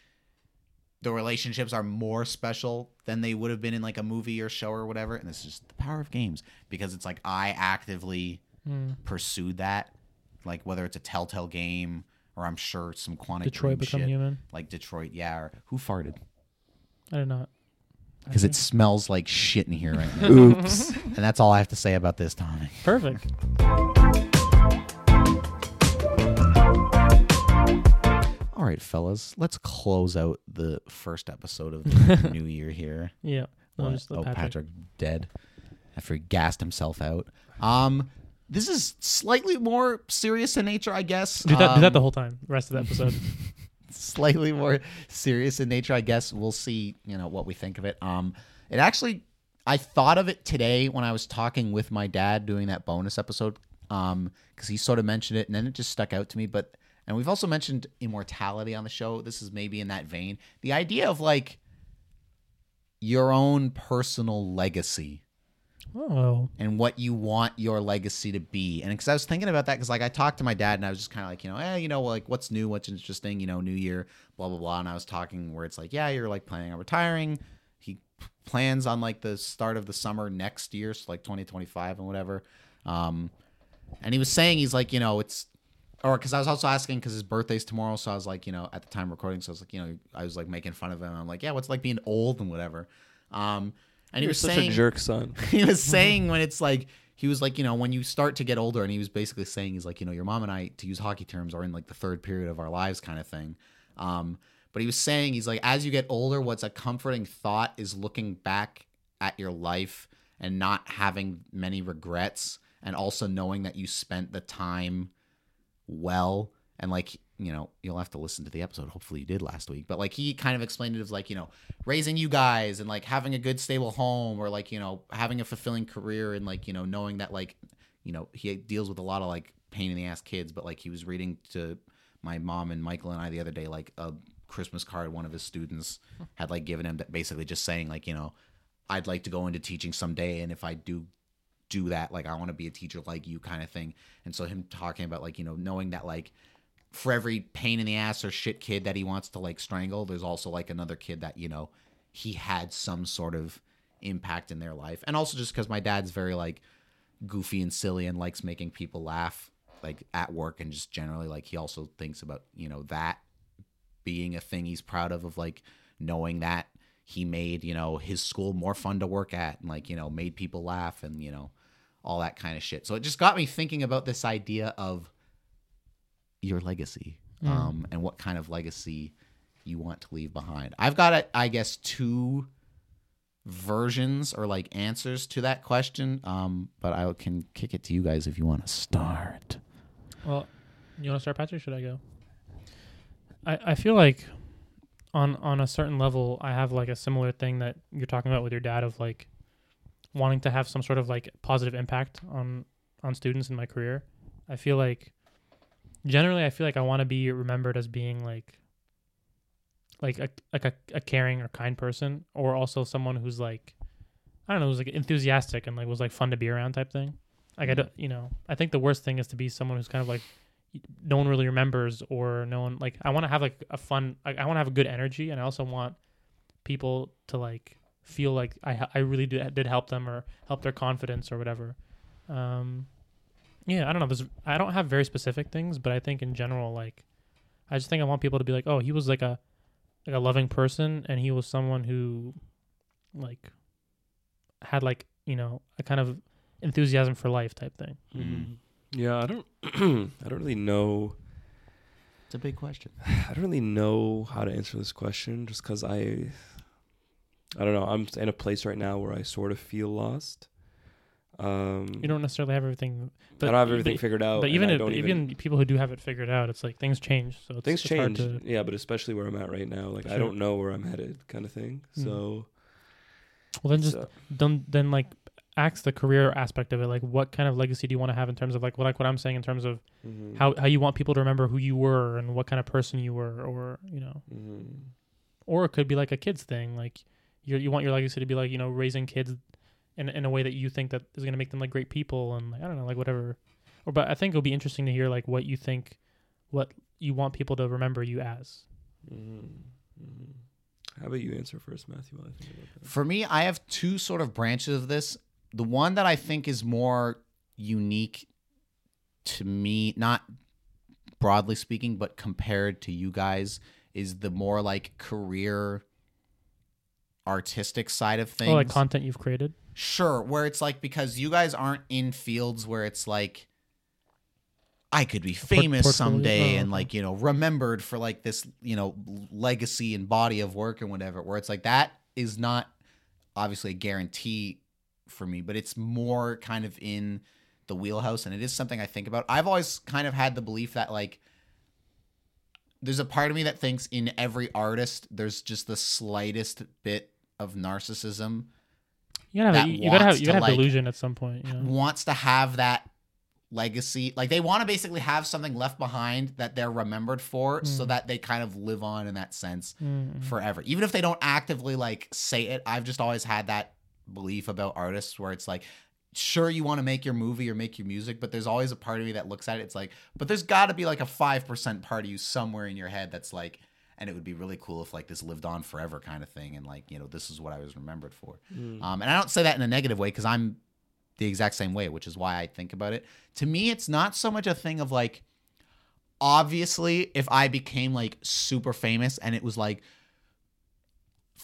the relationships are more special than they would have been in like a movie or show or whatever and this is just the power of games because it's like I actively Hmm. pursued that like whether it's a telltale game or I'm sure some Quantic Detroit Dream become shit, human. like Detroit yeah or who farted I did not. because it smells like shit in here right now Oops. and that's all I have to say about this Tommy Perfect. All right, fellas, let's close out the first episode of the new year here. Yeah. No, What? just let oh, Patrick. Patrick. dead after he gassed himself out. Um, this is slightly more serious in nature, I guess. Do that. do that Um, the whole time. Rest of the episode. slightly more serious in nature, I guess. We'll see, you know, what we think of it. Um, it actually, I thought of it today when I was talking with my dad doing that bonus episode, um, because he sort of mentioned it, and then it just stuck out to me. But and we've also mentioned immortality on the show. This is maybe in that vein. The idea of like your own personal legacy oh. and what you want your legacy to be. And because I was thinking about that, because like I talked to my dad and I was just kind of like, you know, eh, you know, like what's new, what's interesting, you know, New Year, blah blah blah. And I was talking where it's like, yeah, you're like planning on retiring. He plans on like the start of the summer next year, so like 2025 and whatever. Um, and he was saying he's like, you know, it's or because I was also asking because his birthday's tomorrow, so I was like, you know, at the time recording, so I was like, you know, I was like making fun of him. I'm like, yeah, what's like being old and whatever. Um, and he You're was such saying a jerk, son. he was saying when it's like he was like you know when you start to get older and he was basically saying he's like you know your mom and i to use hockey terms are in like the third period of our lives kind of thing um but he was saying he's like as you get older what's a comforting thought is looking back at your life and not having many regrets and also knowing that you spent the time well and like you know you'll have to listen to the episode. Hopefully you did last week. But like he kind of explained it as like you know raising you guys and like having a good stable home or like you know having a fulfilling career and like you know knowing that like you know he deals with a lot of like pain in the ass kids. But like he was reading to my mom and michael and i the other day like a christmas card one of his students had like given him that basically just saying like you know i'd like to go into teaching someday and if i do do that like i want to be a teacher like you kind of thing. And so him talking about like you know knowing that like for every pain in the ass or shit kid that he wants to like strangle there's also like another kid that you know he had some sort of impact in their life. And also just because my dad's very like goofy and silly and likes making people laugh like at work and just generally like he also thinks about you know that being a thing he's proud of of like knowing that he made you know his school more fun to work at and like you know made people laugh and you know all that kind of shit. So it just got me thinking about this idea of your legacy um and what kind of legacy you want to leave behind i've got I guess two versions or like answers to that question um but i can kick it to you guys if you want to start Well, you want to start, Patrick? Should I go? I I feel like on on a certain level, I have like a similar thing that you're talking about with your dad of like wanting to have some sort of like positive impact on on students in my career. I feel like generally, I feel like I want to be remembered as being like like a like a, a caring or kind person, or also someone who's like I don't know, who's like enthusiastic and like was like fun to be around type thing. Like I don't, you know, I think the worst thing is to be someone who's kind of like no one really remembers or no one like I want to have like a fun I, I want to have a good energy and I also want people to like feel like I I really did, did help them or help their confidence or whatever. Um yeah, I don't know. There's I don't have very specific things, but I think in general like I just think I want people to be like, "Oh, he was like a like a loving person and he was someone who like had like, you know, a kind of enthusiasm for life type thing." Mhm. Yeah, I don't. I don't really know. it's a big question I don't really know how to answer this question, just because I. I don't know. I'm in a place right now where I sort of feel lost. Um, You don't necessarily have everything I don't have everything but, figured out. but even if, don't even, people who do have it figured out, it's like things change. So it's, things it's change. Yeah, but especially where I'm at right now, like I don't know where I'm headed, kind of thing. Mm. So, well, then just so- then then like ask the career aspect of it. Like, what kind of legacy do you want to have in terms of like what like what I'm saying in terms of mhm. how how you want people to remember who you were and what kind of person you were, or you know, Mhm. or it could be like a kids thing. Like you you want your legacy to be like you know raising kids in in a way that you think that is going to make them like great people and like, I don't know like whatever. Or but I think it'll be interesting to hear like what you think, what you want people to remember you as. Mhm. Mhm. How about you answer first, Matthew? While I think about that. For me, I have two sort of branches of this. The one that I think is more unique to me, not broadly speaking, but compared to you guys, is the more like career artistic side of things. Or like content you've created. Sure, where it's like because you guys aren't in fields where it's like I could be famous portfolio? someday Oh, and like, you know, remembered for like this, you know, legacy and body of work and whatever, where it's like that is not obviously a guarantee for me, but it's more kind of in the wheelhouse and it is something I think about. I've always kind of had the belief that like there's a part of me that thinks in every artist there's just the slightest bit of narcissism You gotta have you, gotta have you gotta have like, delusion at some point. You know? wants to have that legacy. Like they want to basically have something left behind that they're remembered for so Mm. that they kind of live on in that sense Mm. forever. Even if they don't actively like say it, I've just always had that belief about artists where it's like sure you want to make your movie or make your music, but there's always a part of me that looks at it it's like but there's got to be like a 5% part of you somewhere in your head that's like and it would be really cool if like this lived on forever kind of thing and like you know this is what I was remembered for. Mm. Um, and I don't say that in a negative way because I'm the exact same way, which is why I think about it. To me, it's not so much a thing of like, obviously, if I became like super famous and it was like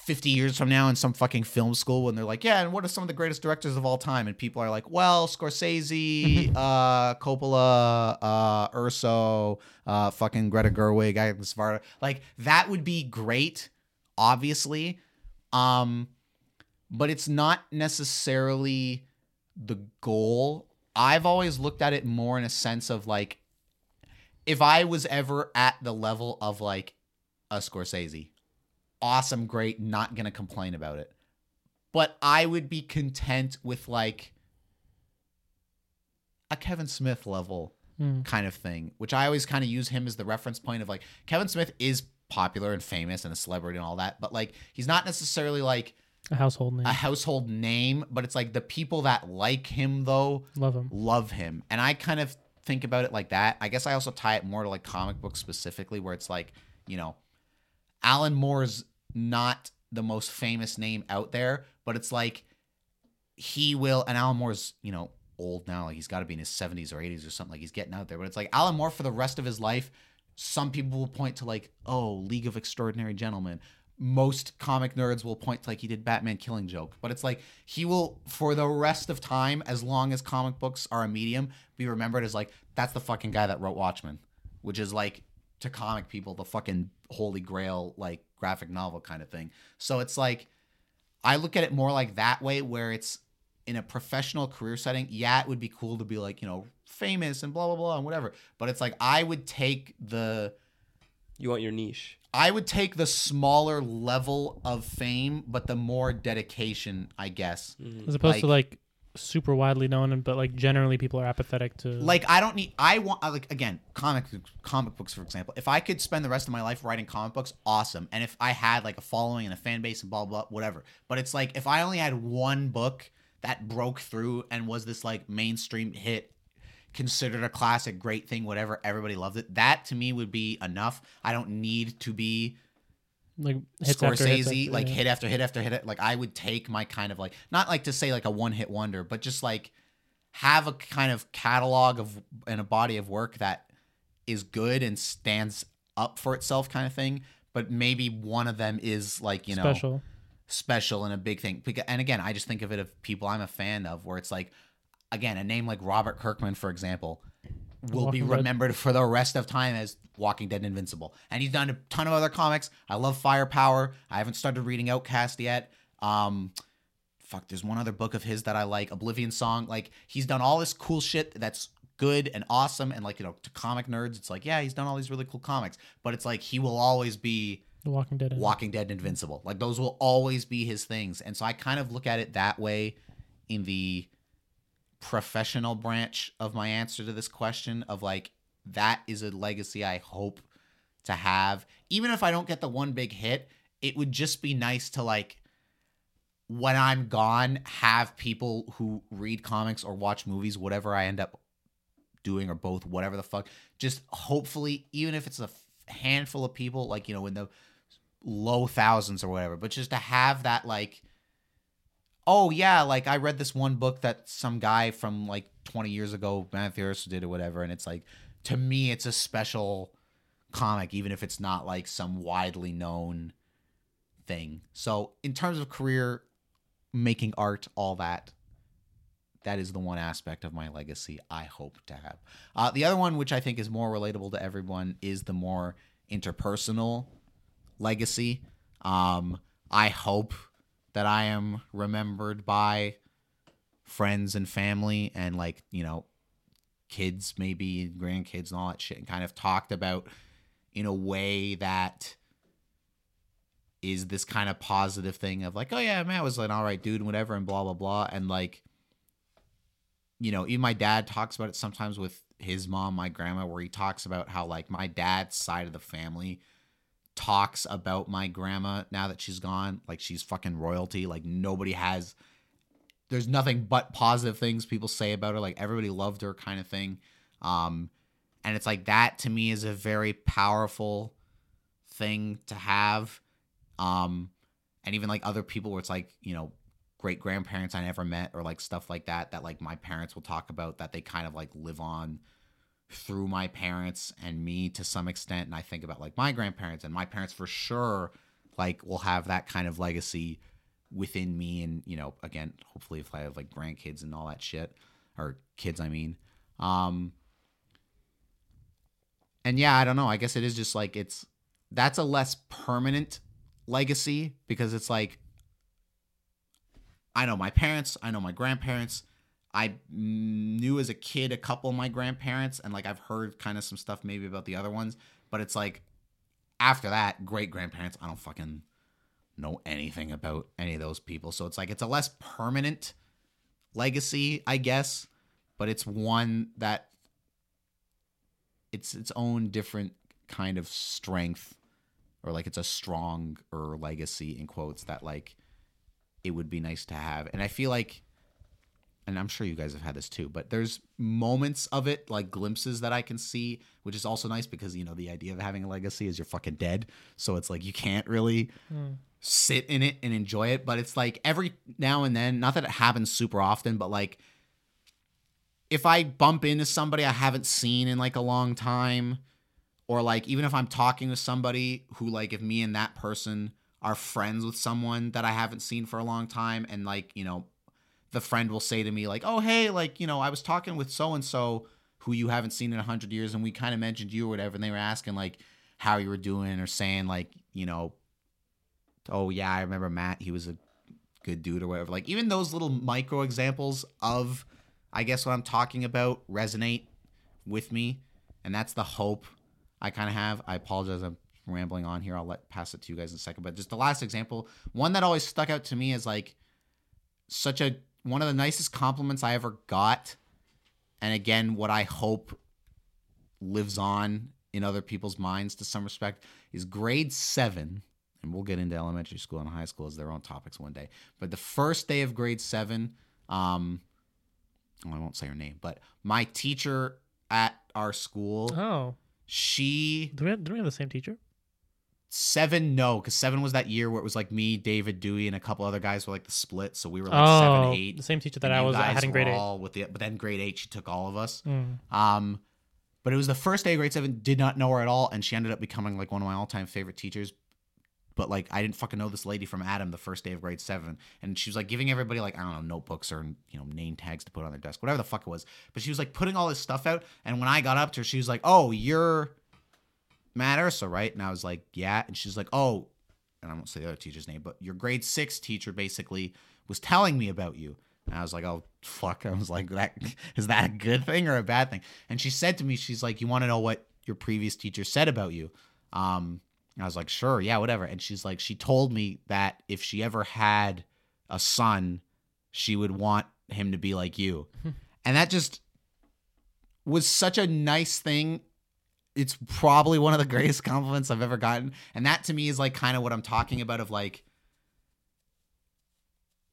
50 years from now in some fucking film school when they're like, yeah, and what are some of the greatest directors of all time? And people are like, well, Scorsese, uh, Coppola, uh, Urso, uh, fucking Greta Gerwig, Agnes Varda. Like, that would be great, obviously. Um, but it's not necessarily the goal. I've always looked at it more in a sense of like if I was ever at the level of like a Scorsese, awesome, great, not gonna complain about it. But I would be content with like a Kevin Smith level Mm. kind of thing, which I always kind of use him as the reference point of like Kevin Smith is popular and famous and a celebrity and all that, but like he's not necessarily like A household name. a household name, but it's like the people that like him though Love him. love him. And I kind of think about it like that. I guess I also tie it more to like comic books specifically, where it's like, you know, Alan Moore's not the most famous name out there, but it's like he will, and Alan Moore's, you know, old now. Like he's got to be in his 70s or 80s or something. Like he's getting out there. But it's like Alan Moore for the rest of his life. Some people will point to like, oh, League of Extraordinary Gentlemen. Most comic nerds will point to like he did Batman Killing Joke. But it's like he will, for the rest of time, as long as comic books are a medium, be remembered as like, that's the fucking guy that wrote Watchmen, which is like to comic people the fucking holy grail like graphic novel kind of thing. So it's like I look at it more like that way where it's in a professional career setting. Yeah, it would be cool to be like, you know, famous and blah blah blah and whatever. But it's like I would take the You want your niche. I would take the smaller level of fame, but the more dedication, I guess. Mm-hmm. as opposed to like- like super widely known, but like generally people are apathetic to. Like I don't need. I want like again comic comic books for example. If I could spend the rest of my life writing comic books, awesome. And if I had like a following and a fan base and blah blah, blah whatever. But it's like if I only had one book that broke through and was this like mainstream hit, considered a classic, great thing, whatever. Everybody loved it. That to me would be enough. I don't need to be like hits after Scorsese, hits after- like yeah. hit after hit after hit. Like I would take my kind of like not like to say like a one hit wonder, but just like have a kind of catalog of and a body of work that is good and stands up for itself, kind of thing. But maybe one of them is like you know special. special and a big thing. And again, I just think of it of people I'm a fan of, where it's like, again, a name like Robert Kirkman, for example, will be Walking Dead. remembered for the rest of time as Walking Dead Invincible. And he's done a ton of other comics. I love Firepower. I haven't started reading Outcast yet. Um, fuck, there's one other book of his that I like, Oblivion Song. Like he's done all this cool shit that's good and awesome. And like you know, to comic nerds, it's like yeah, he's done all these really cool comics. But it's like he will always be The Walking Dead. Walking Dead Invincible. Like those will always be his things. And so I kind of look at it that way in the professional branch of my answer to this question of like that is a legacy I hope to have. Even if I don't get the one big hit, it would just be nice to like when I'm gone have people who read comics or watch movies whatever I end up doing or both whatever the fuck just hopefully even if it's a handful of people like you know in the low thousands or whatever but just to have that like oh yeah like i read this one book that some guy from like 20 years ago matthew did or whatever and it's like to me it's a special comic even if it's not like some widely known thing so in terms of career making art all that that is the one aspect of my legacy I hope to have. Uh, the other one, which I think is more relatable to everyone, is the more interpersonal legacy. Um, I hope that I am remembered by friends and family and like you know kids maybe grandkids and all that shit and kind of talked about in a way that is this kind of positive thing of like oh yeah matt was an all right dude whatever and blah blah blah and like you know, even my dad talks about it sometimes with his mom, my grandma, where he talks about how like my dad's side of the family talks about my grandma now that she's gone, like she's fucking royalty. Like nobody has there's nothing but positive things people say about her. Like everybody loved her kind of thing. Um and it's like that to me is a very powerful thing to have. Um and even like other people where it's like, you know, great grandparents I never met or like stuff like that that like my parents will talk about that they kind of like live on through my parents and me to some extent and I think about like my grandparents and my parents for sure like will have that kind of legacy within me and you know again hopefully if I have like grandkids and all that shit or kids I mean um and yeah I don't know I guess it is just like it's that's a less permanent legacy because it's like I know my parents, I know my grandparents. I knew as a kid a couple of my grandparents, and like I've heard kind of some stuff maybe about the other ones, but it's like after that, great grandparents, I don't fucking know anything about any of those people. So it's like it's a less permanent legacy, I guess, but it's one that it's its own different kind of strength or like it's a stronger legacy in quotes that like it would be nice to have. And I feel like, and I'm sure you guys have had this too, but there's moments of it, like glimpses that I can see, which is also nice because, you know, the idea of having a legacy is you're fucking dead. So it's like you can't really hmm. sit in it and enjoy it. But it's like every now and then, not that it happens super often, but like if I bump into somebody I haven't seen in like a long time, or like even if I'm talking to somebody who like if me and that person are friends with someone that I haven't seen for a long time, and like you know, the friend will say to me like, "Oh hey, like you know, I was talking with so and so who you haven't seen in a hundred years, and we kind of mentioned you or whatever, and they were asking like how you were doing or saying like you know, oh yeah, I remember Matt, he was a good dude or whatever. Like even those little micro examples of I guess what I'm talking about resonate with me, and that's the hope I kind of have. I apologize, I'm rambling on here. I'll let pass it to you guys in a second. But just the last example, one that always stuck out to me is like such a one of the nicest compliments I ever got, and again, what I hope lives on in other people's minds to some respect is grade seven. And we'll get into elementary school and high school as their own topics one day. But the first day of grade seven, um, well, I won't say her name, but my teacher at our school, Oh, she do we have, do we have the same teacher? Seven no because seven was that year where it was like me david dewey and a couple other guys were like the split so we were like oh, seven eight. the same teacher that I was I had in grade eight. with the but then grade eight she took all of us. Mm. um but it was the first day of grade seven did not know her at all and she ended up becoming like one of my all-time favorite teachers. But like i didn't fucking know this lady from adam the first day of grade seven. And she was like giving everybody like i don't know notebooks or you know name tags to put on their desk whatever the fuck it was. But she was like putting all this stuff out and when i got up to her she was like oh you're Matt Ursa, right? And I was like, yeah. And she's like, oh, and I won't say the other teacher's name, but your grade six teacher basically was telling me about you. And I was like, oh, fuck. I was like, that is that a good thing or a bad thing? And she said to me, she's like, you want to know what your previous teacher said about you? Um, I was like, sure, yeah, whatever. And she's like, she told me that if she ever had a son, she would want him to be like you. and that just was such a nice thing it's probably one of the greatest compliments I've ever gotten. And that to me is like kind of what I'm talking about of like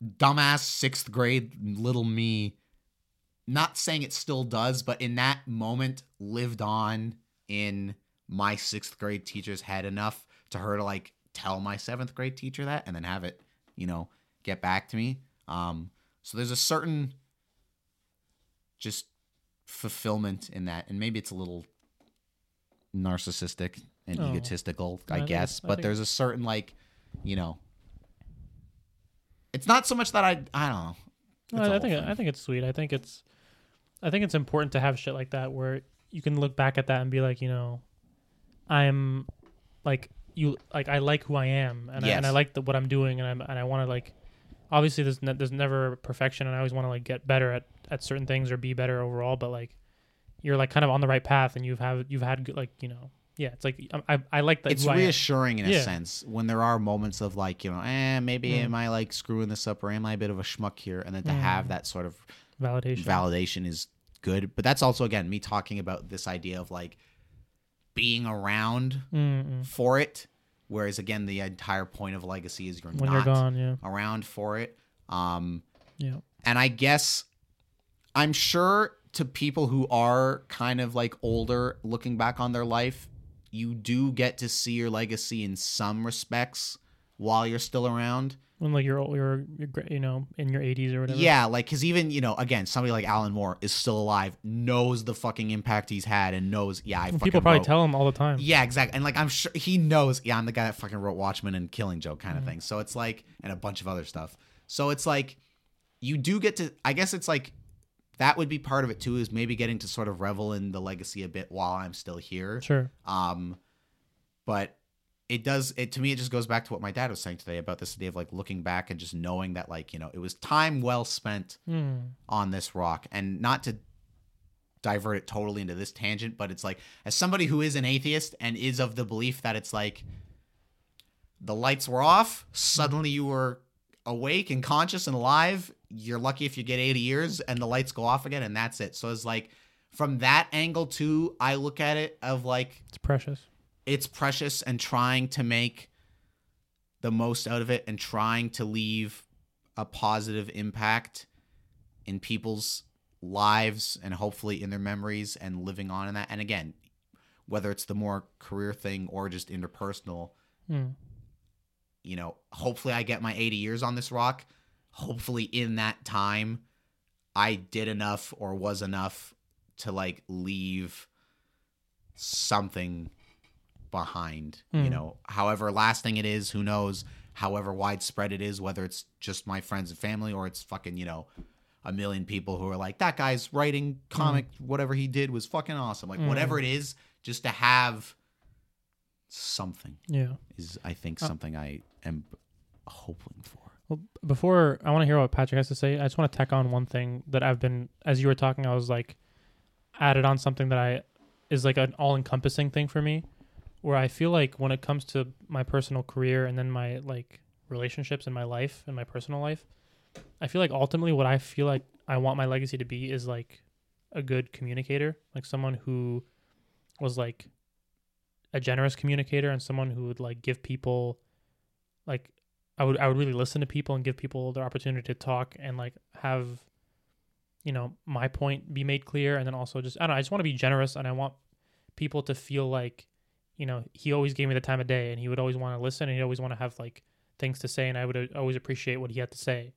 dumbass sixth grade little me. Not saying it still does, but in that moment lived on in my sixth grade teacher's head enough to her to like tell my seventh grade teacher that and then have it, you know, get back to me. Um, so there's a certain just fulfillment in that. And maybe it's a little narcissistic and Oh. egotistical, I I guess. I but think- there's a certain like, you know, it's not so much that I I don't know. It's I, I think thing. I think it's sweet. I think it's I think it's important to have shit like that where you can look back at that and be like, you know, I'm like you like I like who I am and I, and I like the, what I'm doing and I'm and I want to like obviously there's ne- there's never perfection and I always want to like get better at at certain things or be better overall but like you're like kind of on the right path and you've have you've had good, like you know yeah it's like I I, I like that it's who I am. reassuring in a Yeah. sense when there are moments of like you know eh maybe Mm. am i like screwing this up or am i a bit of a schmuck here and then to Mm. have that sort of validation validation is good but that's also again me talking about this idea of like being around Mm-mm. for it whereas again the entire point of legacy is you're when not you're gone yeah around for it um yeah and I guess I'm sure to people who are kind of like older looking back on their life, you do get to see your legacy in some respects while you're still around. when like you're you're, you're you know in your 80s or whatever Yeah, like cuz even, you know, again, somebody like Alan Moore is still alive, knows the fucking impact he's had and knows, yeah, I people probably wrote- tell him all the time Yeah, exactly. And like I'm sure he knows, yeah, I'm the guy that fucking wrote Watchmen and Killing Joke kind of Mm-hmm. thing. So it's like and a bunch of other stuff. So it's like you do get to I guess it's like that would be part of it too is maybe getting to sort of revel in the legacy a bit while I'm still here. sure Um but it does it to me it just goes back to what my dad was saying today about this idea of like looking back and just knowing that like, you know, it was time well spent Hmm. on this rock and not to divert it totally into this tangent but it's like as somebody who is an atheist and is of the belief that it's like the lights were off suddenly you were awake and conscious and alive you're lucky if you get 80 years and the lights go off again and that's it so it's like from that angle too i look at it of like it's precious it's precious and trying to make the most out of it and trying to leave a positive impact in people's lives and hopefully in their memories and living on in that. And again, whether it's the more career thing or just interpersonal, Hmm. you know, hopefully I get my 80 years on this rock. Hopefully in that time I did enough or was enough to like leave something behind. You Hmm. know, however lasting it is, who knows? However widespread it is, whether it's just my friends and family or it's fucking, you know, a million people who are like, that guy's writing comic, whatever he did was fucking awesome. Like, whatever it is, just to have something Yeah. is, I think, Uh, something I am hoping for. Well, before I want to hear what Patrick has to say, I just want to tack on one thing that I've been as you were talking, I was like added on something that I is like an all encompassing thing for me, where I feel like when it comes to my personal career and then my like relationships in my life and my personal life, I feel like ultimately what I feel like I want my legacy to be is like a good communicator, like someone who was like a generous communicator and someone who would like give people like I would I would really listen to people and give people the opportunity to talk and like have you know my point be made clear and then also just I don't know I just want to be generous and I want people to feel like you know he always gave me the time of day and he would always want to listen and he'd always want to have like things to say and I would always appreciate what he had to say.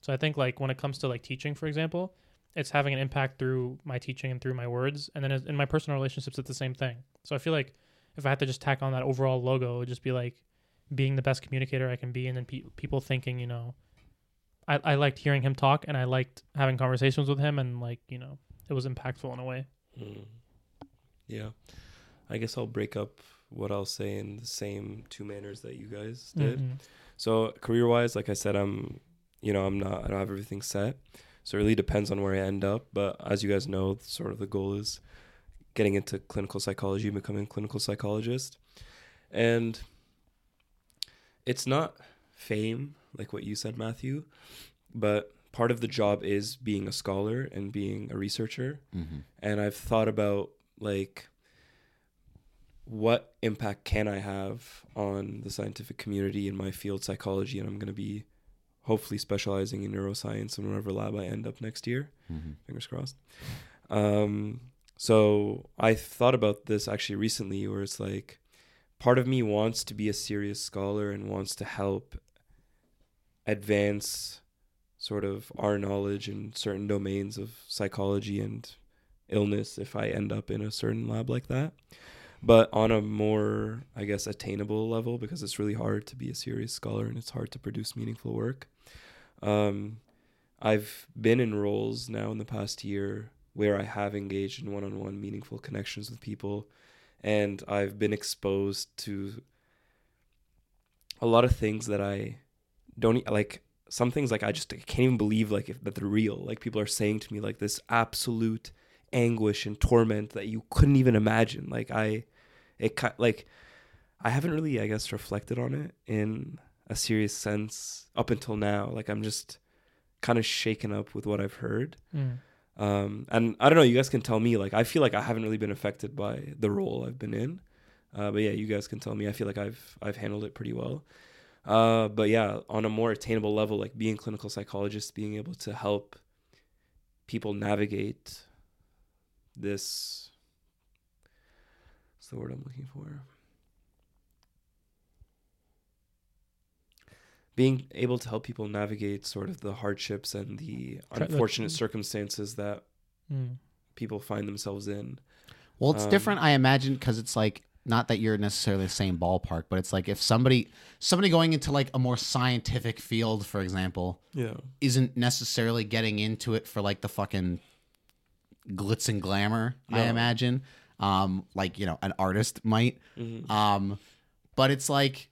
So I think like when it comes to like teaching for example, it's having an impact through my teaching and through my words and then in my personal relationships it's the same thing. So I feel like if I had to just tack on that overall logo, it would just be like being the best communicator I can be, and then pe- people thinking, you know, I, I liked hearing him talk, and I liked having conversations with him, and like you know, it was impactful in a way. Mm. Yeah. I guess I'll break up what I'll say in the same two manners that you guys did. Mhm. So career wise, like I said, I'm you know, I'm not I don't have everything set. So it really depends on where I end up. But as you guys know, sort of the goal is getting into clinical psychology, becoming a clinical psychologist. And it's not fame, like what you said, Matthew, but part of the job is being a scholar and being a researcher Mm-hmm. and I've thought about like what impact can I have on the scientific community in my field psychology and I'm going to be hopefully specializing in neuroscience in whatever lab I end up next year Mm-hmm. fingers crossed um so I thought about this actually recently where it's like part of me wants to be a serious scholar and wants to help advance sort of our knowledge in certain domains of psychology and illness if I end up in a certain lab like that. But on a more, I guess, attainable level, because it's really hard to be a serious scholar and it's hard to produce meaningful work. Um, I've been in roles now in the past year where I have engaged in one on one meaningful connections with people, and I've been exposed to a lot of things that I don't like some things like I just can't even believe like if, that they're real. Like people are saying to me like this absolute anguish and torment that you couldn't even imagine. Like I, it like I haven't really I guess reflected on it in a serious sense up until now. Like I'm just kind of shaken up with what I've heard. Mm. Um, and I don't know. You guys can tell me. Like I feel like I haven't really been affected by the role I've been in. Uh, but yeah, you guys can tell me. I feel like I've I've handled it pretty well. Uh, but yeah, on a more attainable level, like being clinical psychologist, being able to help people navigate this. What's the word I'm looking for? Being able to help people navigate sort of the hardships and the Tra- the- unfortunate circumstances that Mm. people find themselves in. Well, it's Um, different, I imagine, because it's like not that you're necessarily the same ballpark, but it's like if somebody somebody going into like a more scientific field, for example, Yeah. isn't necessarily getting into it for like the fucking glitz and glamour. I imagine, um, like you know, an artist might. hmm Um, but it's like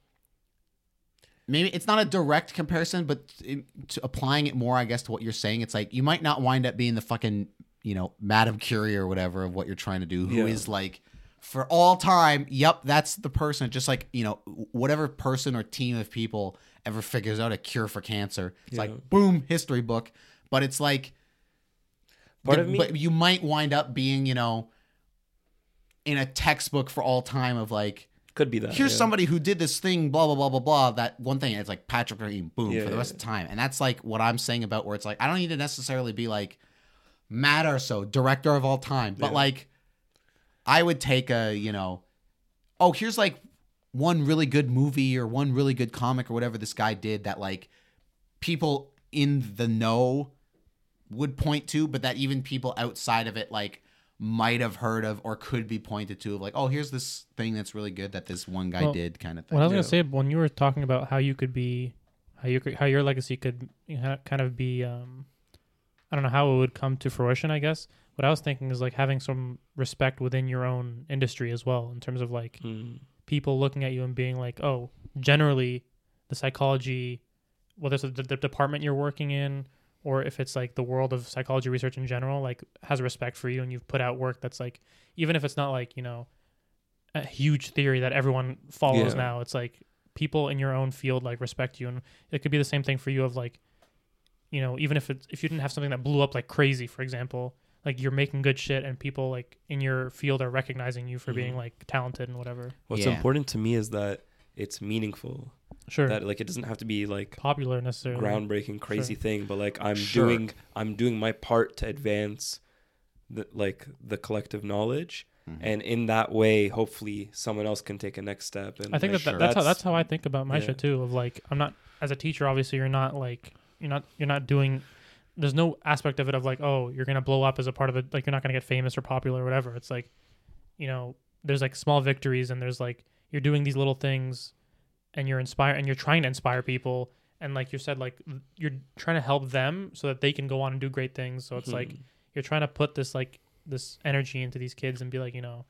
maybe it's not a direct comparison, but it, applying it more, I guess, to what you're saying, it's like you might not wind up being the fucking you know Madame Curie or whatever of what you're trying to do, who is Yeah. like for all time. Yep, that's the person. Just like you know, whatever person or team of people ever figures out a cure for cancer, it's Yeah. like boom, history book. But it's like Part the- of me- but you might wind up being you know in a textbook for all time of like Could be that. here's yeah. somebody who did this thing, blah blah blah blah blah. That one thing, it's like Patrick Rahim, boom, Yeah, for the rest of the time, and that's like what I'm saying about where it's like I don't need to necessarily be like Matt or so director of all time, but like I would take a you know, oh here's like one really good movie or one really good comic or whatever this guy did that like people in the know would point to, but that even people outside of it like might have heard of or could be pointed to of like, oh, here's this thing that's really good that this one guy Well, did kind of thing. What I was gonna say when you were talking about how you could be, how you could, how your legacy could kind of be, um, I don't know how it would come to fruition. I guess what I was thinking is like having some respect within your own industry as well, in terms of like Mm. people looking at you and being like, oh, generally, the psychology, whether it's the, the department you're working in or if it's like the world of psychology research in general, like has respect for you and you've put out work that's like, even if it's not like, you know, a huge theory that everyone follows Yeah. now, it's like people in your own field like respect you. And it could be the same thing for you of like, you know, even if it's, if you didn't have something that blew up like crazy, for example, like you're making good shit and people like in your field are recognizing you for being Mhm. like talented and whatever. What's Yeah. important to me is that it's meaningful. Sure. That like it doesn't have to be like popular necessarily. groundbreaking crazy thing but like i'm Sure. doing i'm doing my part to advance the like the collective knowledge Mhm. and in that way hopefully someone else can take a next step and I think Like, that, sure. that that's how That's- that's how I think about my yeah. shit too. Of like, I'm not as a teacher. Obviously, you're not like you're not you're not doing. There's no aspect of it of like, oh, you're gonna blow up as a part of it. Like, you're not gonna get famous or popular or whatever. It's like, you know, there's like small victories and there's like you're doing these little things, and you're inspire and you're trying to inspire people. And like you said, like you're trying to help them so that they can go on and do great things. So it's like Mhm. you're trying to put this like this energy into these kids and be like, you know,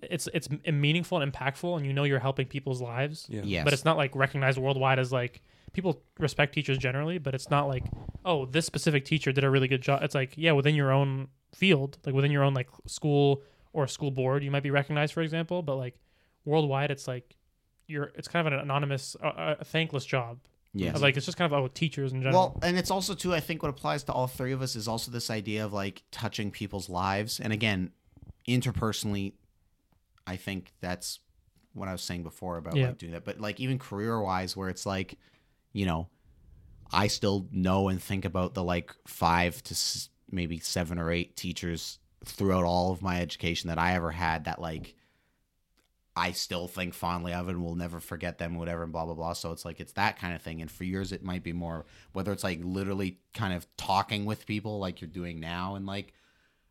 it's it's meaningful and impactful, and you know you're helping people's lives. yeah Yes. But it's not like recognized worldwide as like people respect teachers generally, but it's not like oh this specific teacher did a really good job. It's like yeah within your own field, like within your own like school or school board, you might be recognized for example, but like worldwide, it's like you're it's kind of an anonymous, uh, a thankless job. Yeah, Like it's just kind of oh teachers in general. Well, and it's also too. I think what applies to all three of us is also this idea of like touching people's lives. And again, interpersonally, I think that's what I was saying before about Yeah. like doing that. But like even career wise, where it's like, you know, I still know and think about the like five to s- maybe seven or eight teachers throughout all of my education that I ever had that like I still think fondly of and will never forget them, whatever, and blah blah blah. So it's like it's that kind of thing. And for yours, it might be more whether it's like literally kind of talking with people like you're doing now, and like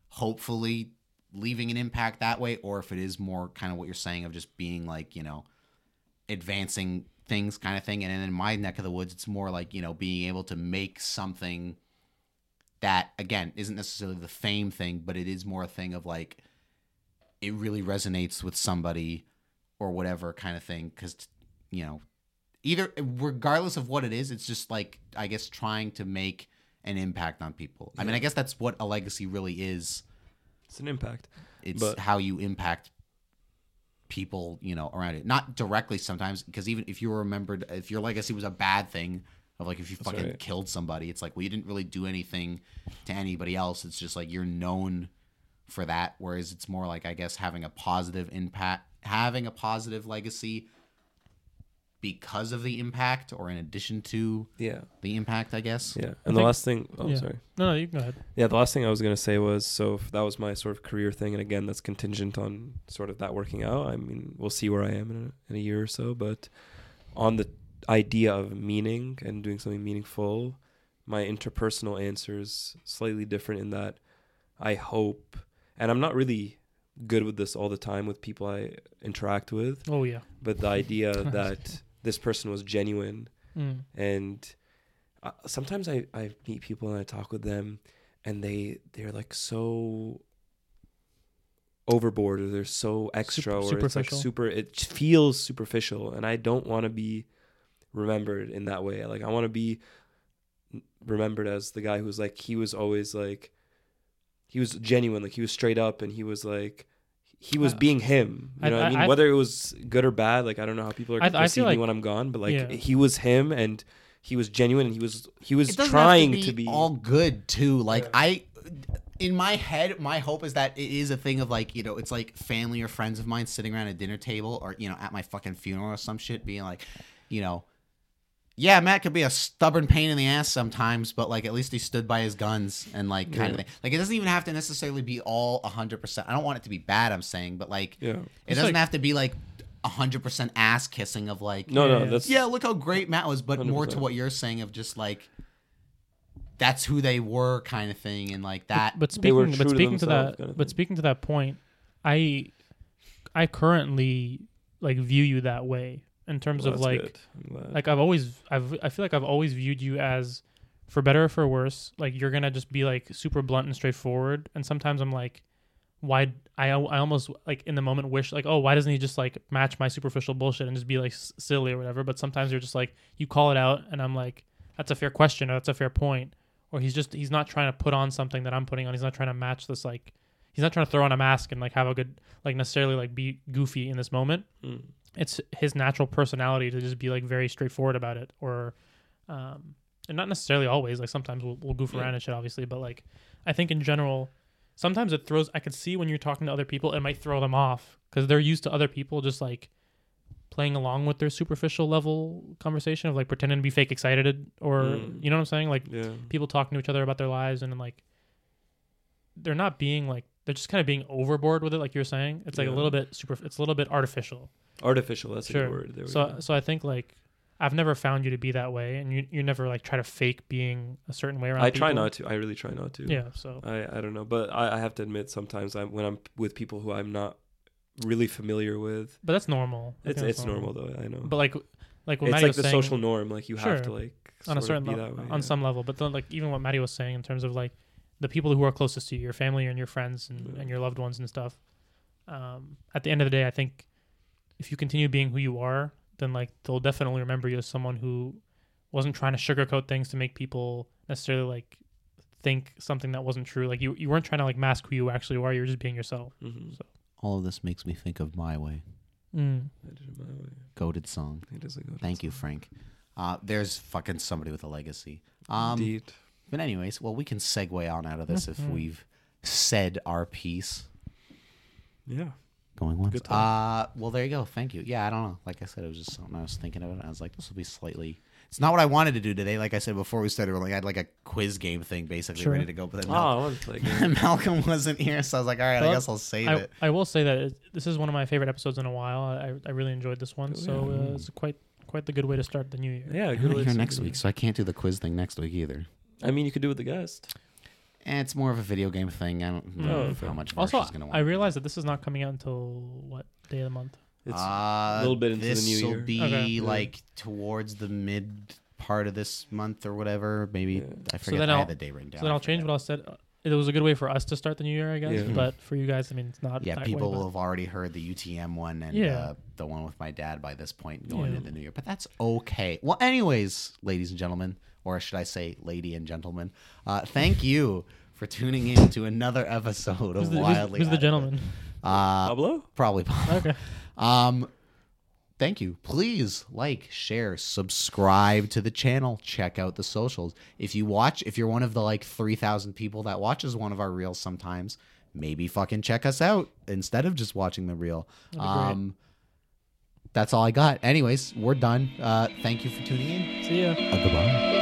hopefully leaving an impact that way, or if it is more kind of what you're saying of just being like you know advancing things kind of thing. And in my neck of the woods, it's more like you know being able to make something that again isn't necessarily the fame thing, but it is more a thing of like it really resonates with somebody or whatever kind of thing because you know either regardless of what it is it's just like i guess trying to make an impact on people. I mean i guess that's what a legacy really is. It's an impact it's But- how you impact people you know around it. Not directly sometimes because even if you were remembered if your legacy was a bad thing of like if you That's fucking right. killed somebody it's like well you didn't really do anything to anybody else. It's just like you're known for that whereas it's more like i guess having a positive impact having a positive legacy because of the impact or in addition to yeah the impact i guess yeah I and the think- last thing oh yeah. sorry no, no, you can go ahead. Yeah, the last thing I was gonna say was so if that was my sort of career thing, and again, that's contingent on sort of that working out. I mean, we'll see where I am in a, in a year or so, but on the idea of meaning and doing something meaningful, my interpersonal answer is slightly different in that I hope, and I'm not really good with this all the time with people I interact with, Oh yeah. but the idea that this person was genuine Mm. and uh, sometimes I, I meet people and I talk with them and they they're like so overboard or they're so extra Super- or it's like super it feels superficial and I don't want to be remembered in that way like I want to be remembered as the guy who's like he was always like he was genuine like he was straight up and he was like he was Uh, being him you I- know what I, I- mean I- whether it was good or bad like I don't know how people are I- I feel perceiving like- me when I'm gone but like yeah. he was him and he was genuine and he was he was it trying have to be, to be all good too. Like Yeah. I, in my head, my hope is that it is a thing of like you know, it's like family or friends of mine sitting around a dinner table or you know at my fucking funeral or some shit, being like, you know. Yeah, Matt could be a stubborn pain in the ass sometimes, but like at least he stood by his guns and like kind of Yeah. thing. Like it doesn't even have to necessarily be all hundred percent. I don't want it to be bad. I'm saying, but like yeah it It's doesn't like- have to be like hundred percent ass kissing of like no Yeah, no yeah. that's yeah, look how great Matt was, but more to what you're saying of just like that's who they were kind of thing and like that But They were speaking, but to speaking to themselves that, kind of but speaking to that point, I, I currently like view you that way in terms Well, of like. Like I've always, I've, I feel like I've always viewed you as, for better or for worse, like you're gonna just be like super blunt and straightforward. And sometimes I'm like, why? I, I almost like in the moment wish like, oh, why doesn't he just like match my superficial bullshit and just be like s- silly or whatever? But sometimes you're just like, you call it out, and I'm like, that's a fair question or that's a fair point or he's just he's not trying to put on something that I'm putting on. He's not trying to match this like he's not trying to throw on a mask and like have a good like necessarily like be goofy in this moment. Mm. It's his natural personality to just be like very straightforward about it or um and not necessarily always like sometimes we'll, we'll goof Yeah. around and shit obviously but like I think in general sometimes it throws I could see when you're talking to other people it might throw them off cuz they're used to other people just like playing along with their superficial level conversation of like pretending to be fake excited or Mm. you know what I'm saying like yeah. people talking to each other about their lives and like they're not being like they're just kind of being overboard with it like you're saying it's like a little bit super it's a little bit artificial Artificial. That's a Sure. good word. There so go. so i think like i've never found you to be that way and you you never like try to fake being a certain way around I try not to. I really try not to. yeah so I, I don't know, but I, I have to admit sometimes I'm when I'm with people who I'm not really familiar with. but that's normal I It's it's normal though. I know. but like like what it's Matty like the saying social norm. Like you have to like on a certain level on yeah. some level but then like even what Matty was saying in terms of like the people who are closest to you your family and your friends and, Yeah. and your loved ones and stuff um, at the end of the day i think if you continue being who you are then like they'll definitely remember you as someone who wasn't trying to sugarcoat things to make people necessarily like think something that wasn't true like you, you weren't trying to like mask who you actually are. you were just being yourself Mhm. all of this makes me think of my way mm. I did it my way. goaded song It is a good thank you frank uh, there's fucking somebody with a legacy um, Indeed. But anyways well we can segue on out of this if Mhm. we've said our piece Yeah. Going once. Good Uh, well, there you go. Thank you. Yeah, I don't know. Like I said, it was just something I was thinking of. It. I was like, this will be slightly. It's not what I wanted to do today. Like I said before we started, like I had like a quiz game thing basically Sure. ready to go, but then Oh, Mal- I want to play a game. Malcolm wasn't here, so I was like, all right, I Well, guess I'll save I, it. I will say that it, this is one of my favorite episodes in a while i, I really enjoyed this one Oh, so yeah. uh, it's quite quite the good way to start the new year Yeah, I'm good not way here to next week, it. so I can't do the quiz thing next week either. I mean, you could do it with the guest. And it's more of a video game thing. I don't know Mm. if how much Also, Varsha's gonna want. I realize that this is not coming out until what day of the month? It's uh, a little bit into the new this'll year. be Okay. Yeah. like towards the mid part of this month or whatever. Maybe Yeah. I So forget. then I I'll- had the day written down. so then I I'll change forget. what I said. Uh, It was a good way for us to start the new year, I guess. Yeah. But for you guys, I mean, it's not. Yeah, that people way, will but- have already heard the UTM one and Yeah. uh, the one with my dad by this point going Yeah. into the new year. But that's okay. Well, anyways, ladies and gentlemen, or should I say, lady and gentlemen, uh, thank you for tuning in to another episode Who's of the, Wildly. who's the gentleman? Uh, Pablo. probably Pablo. Okay. Um, thank you. Please like, share, subscribe to the channel. Check out the socials. If you watch, if you're one of the like three thousand people that watches one of our reels, sometimes maybe fucking check us out instead of just watching the reel. That'd be great. Um, that's all I got. Anyways, we're done. Uh, thank you for tuning in. See ya. Uh, goodbye.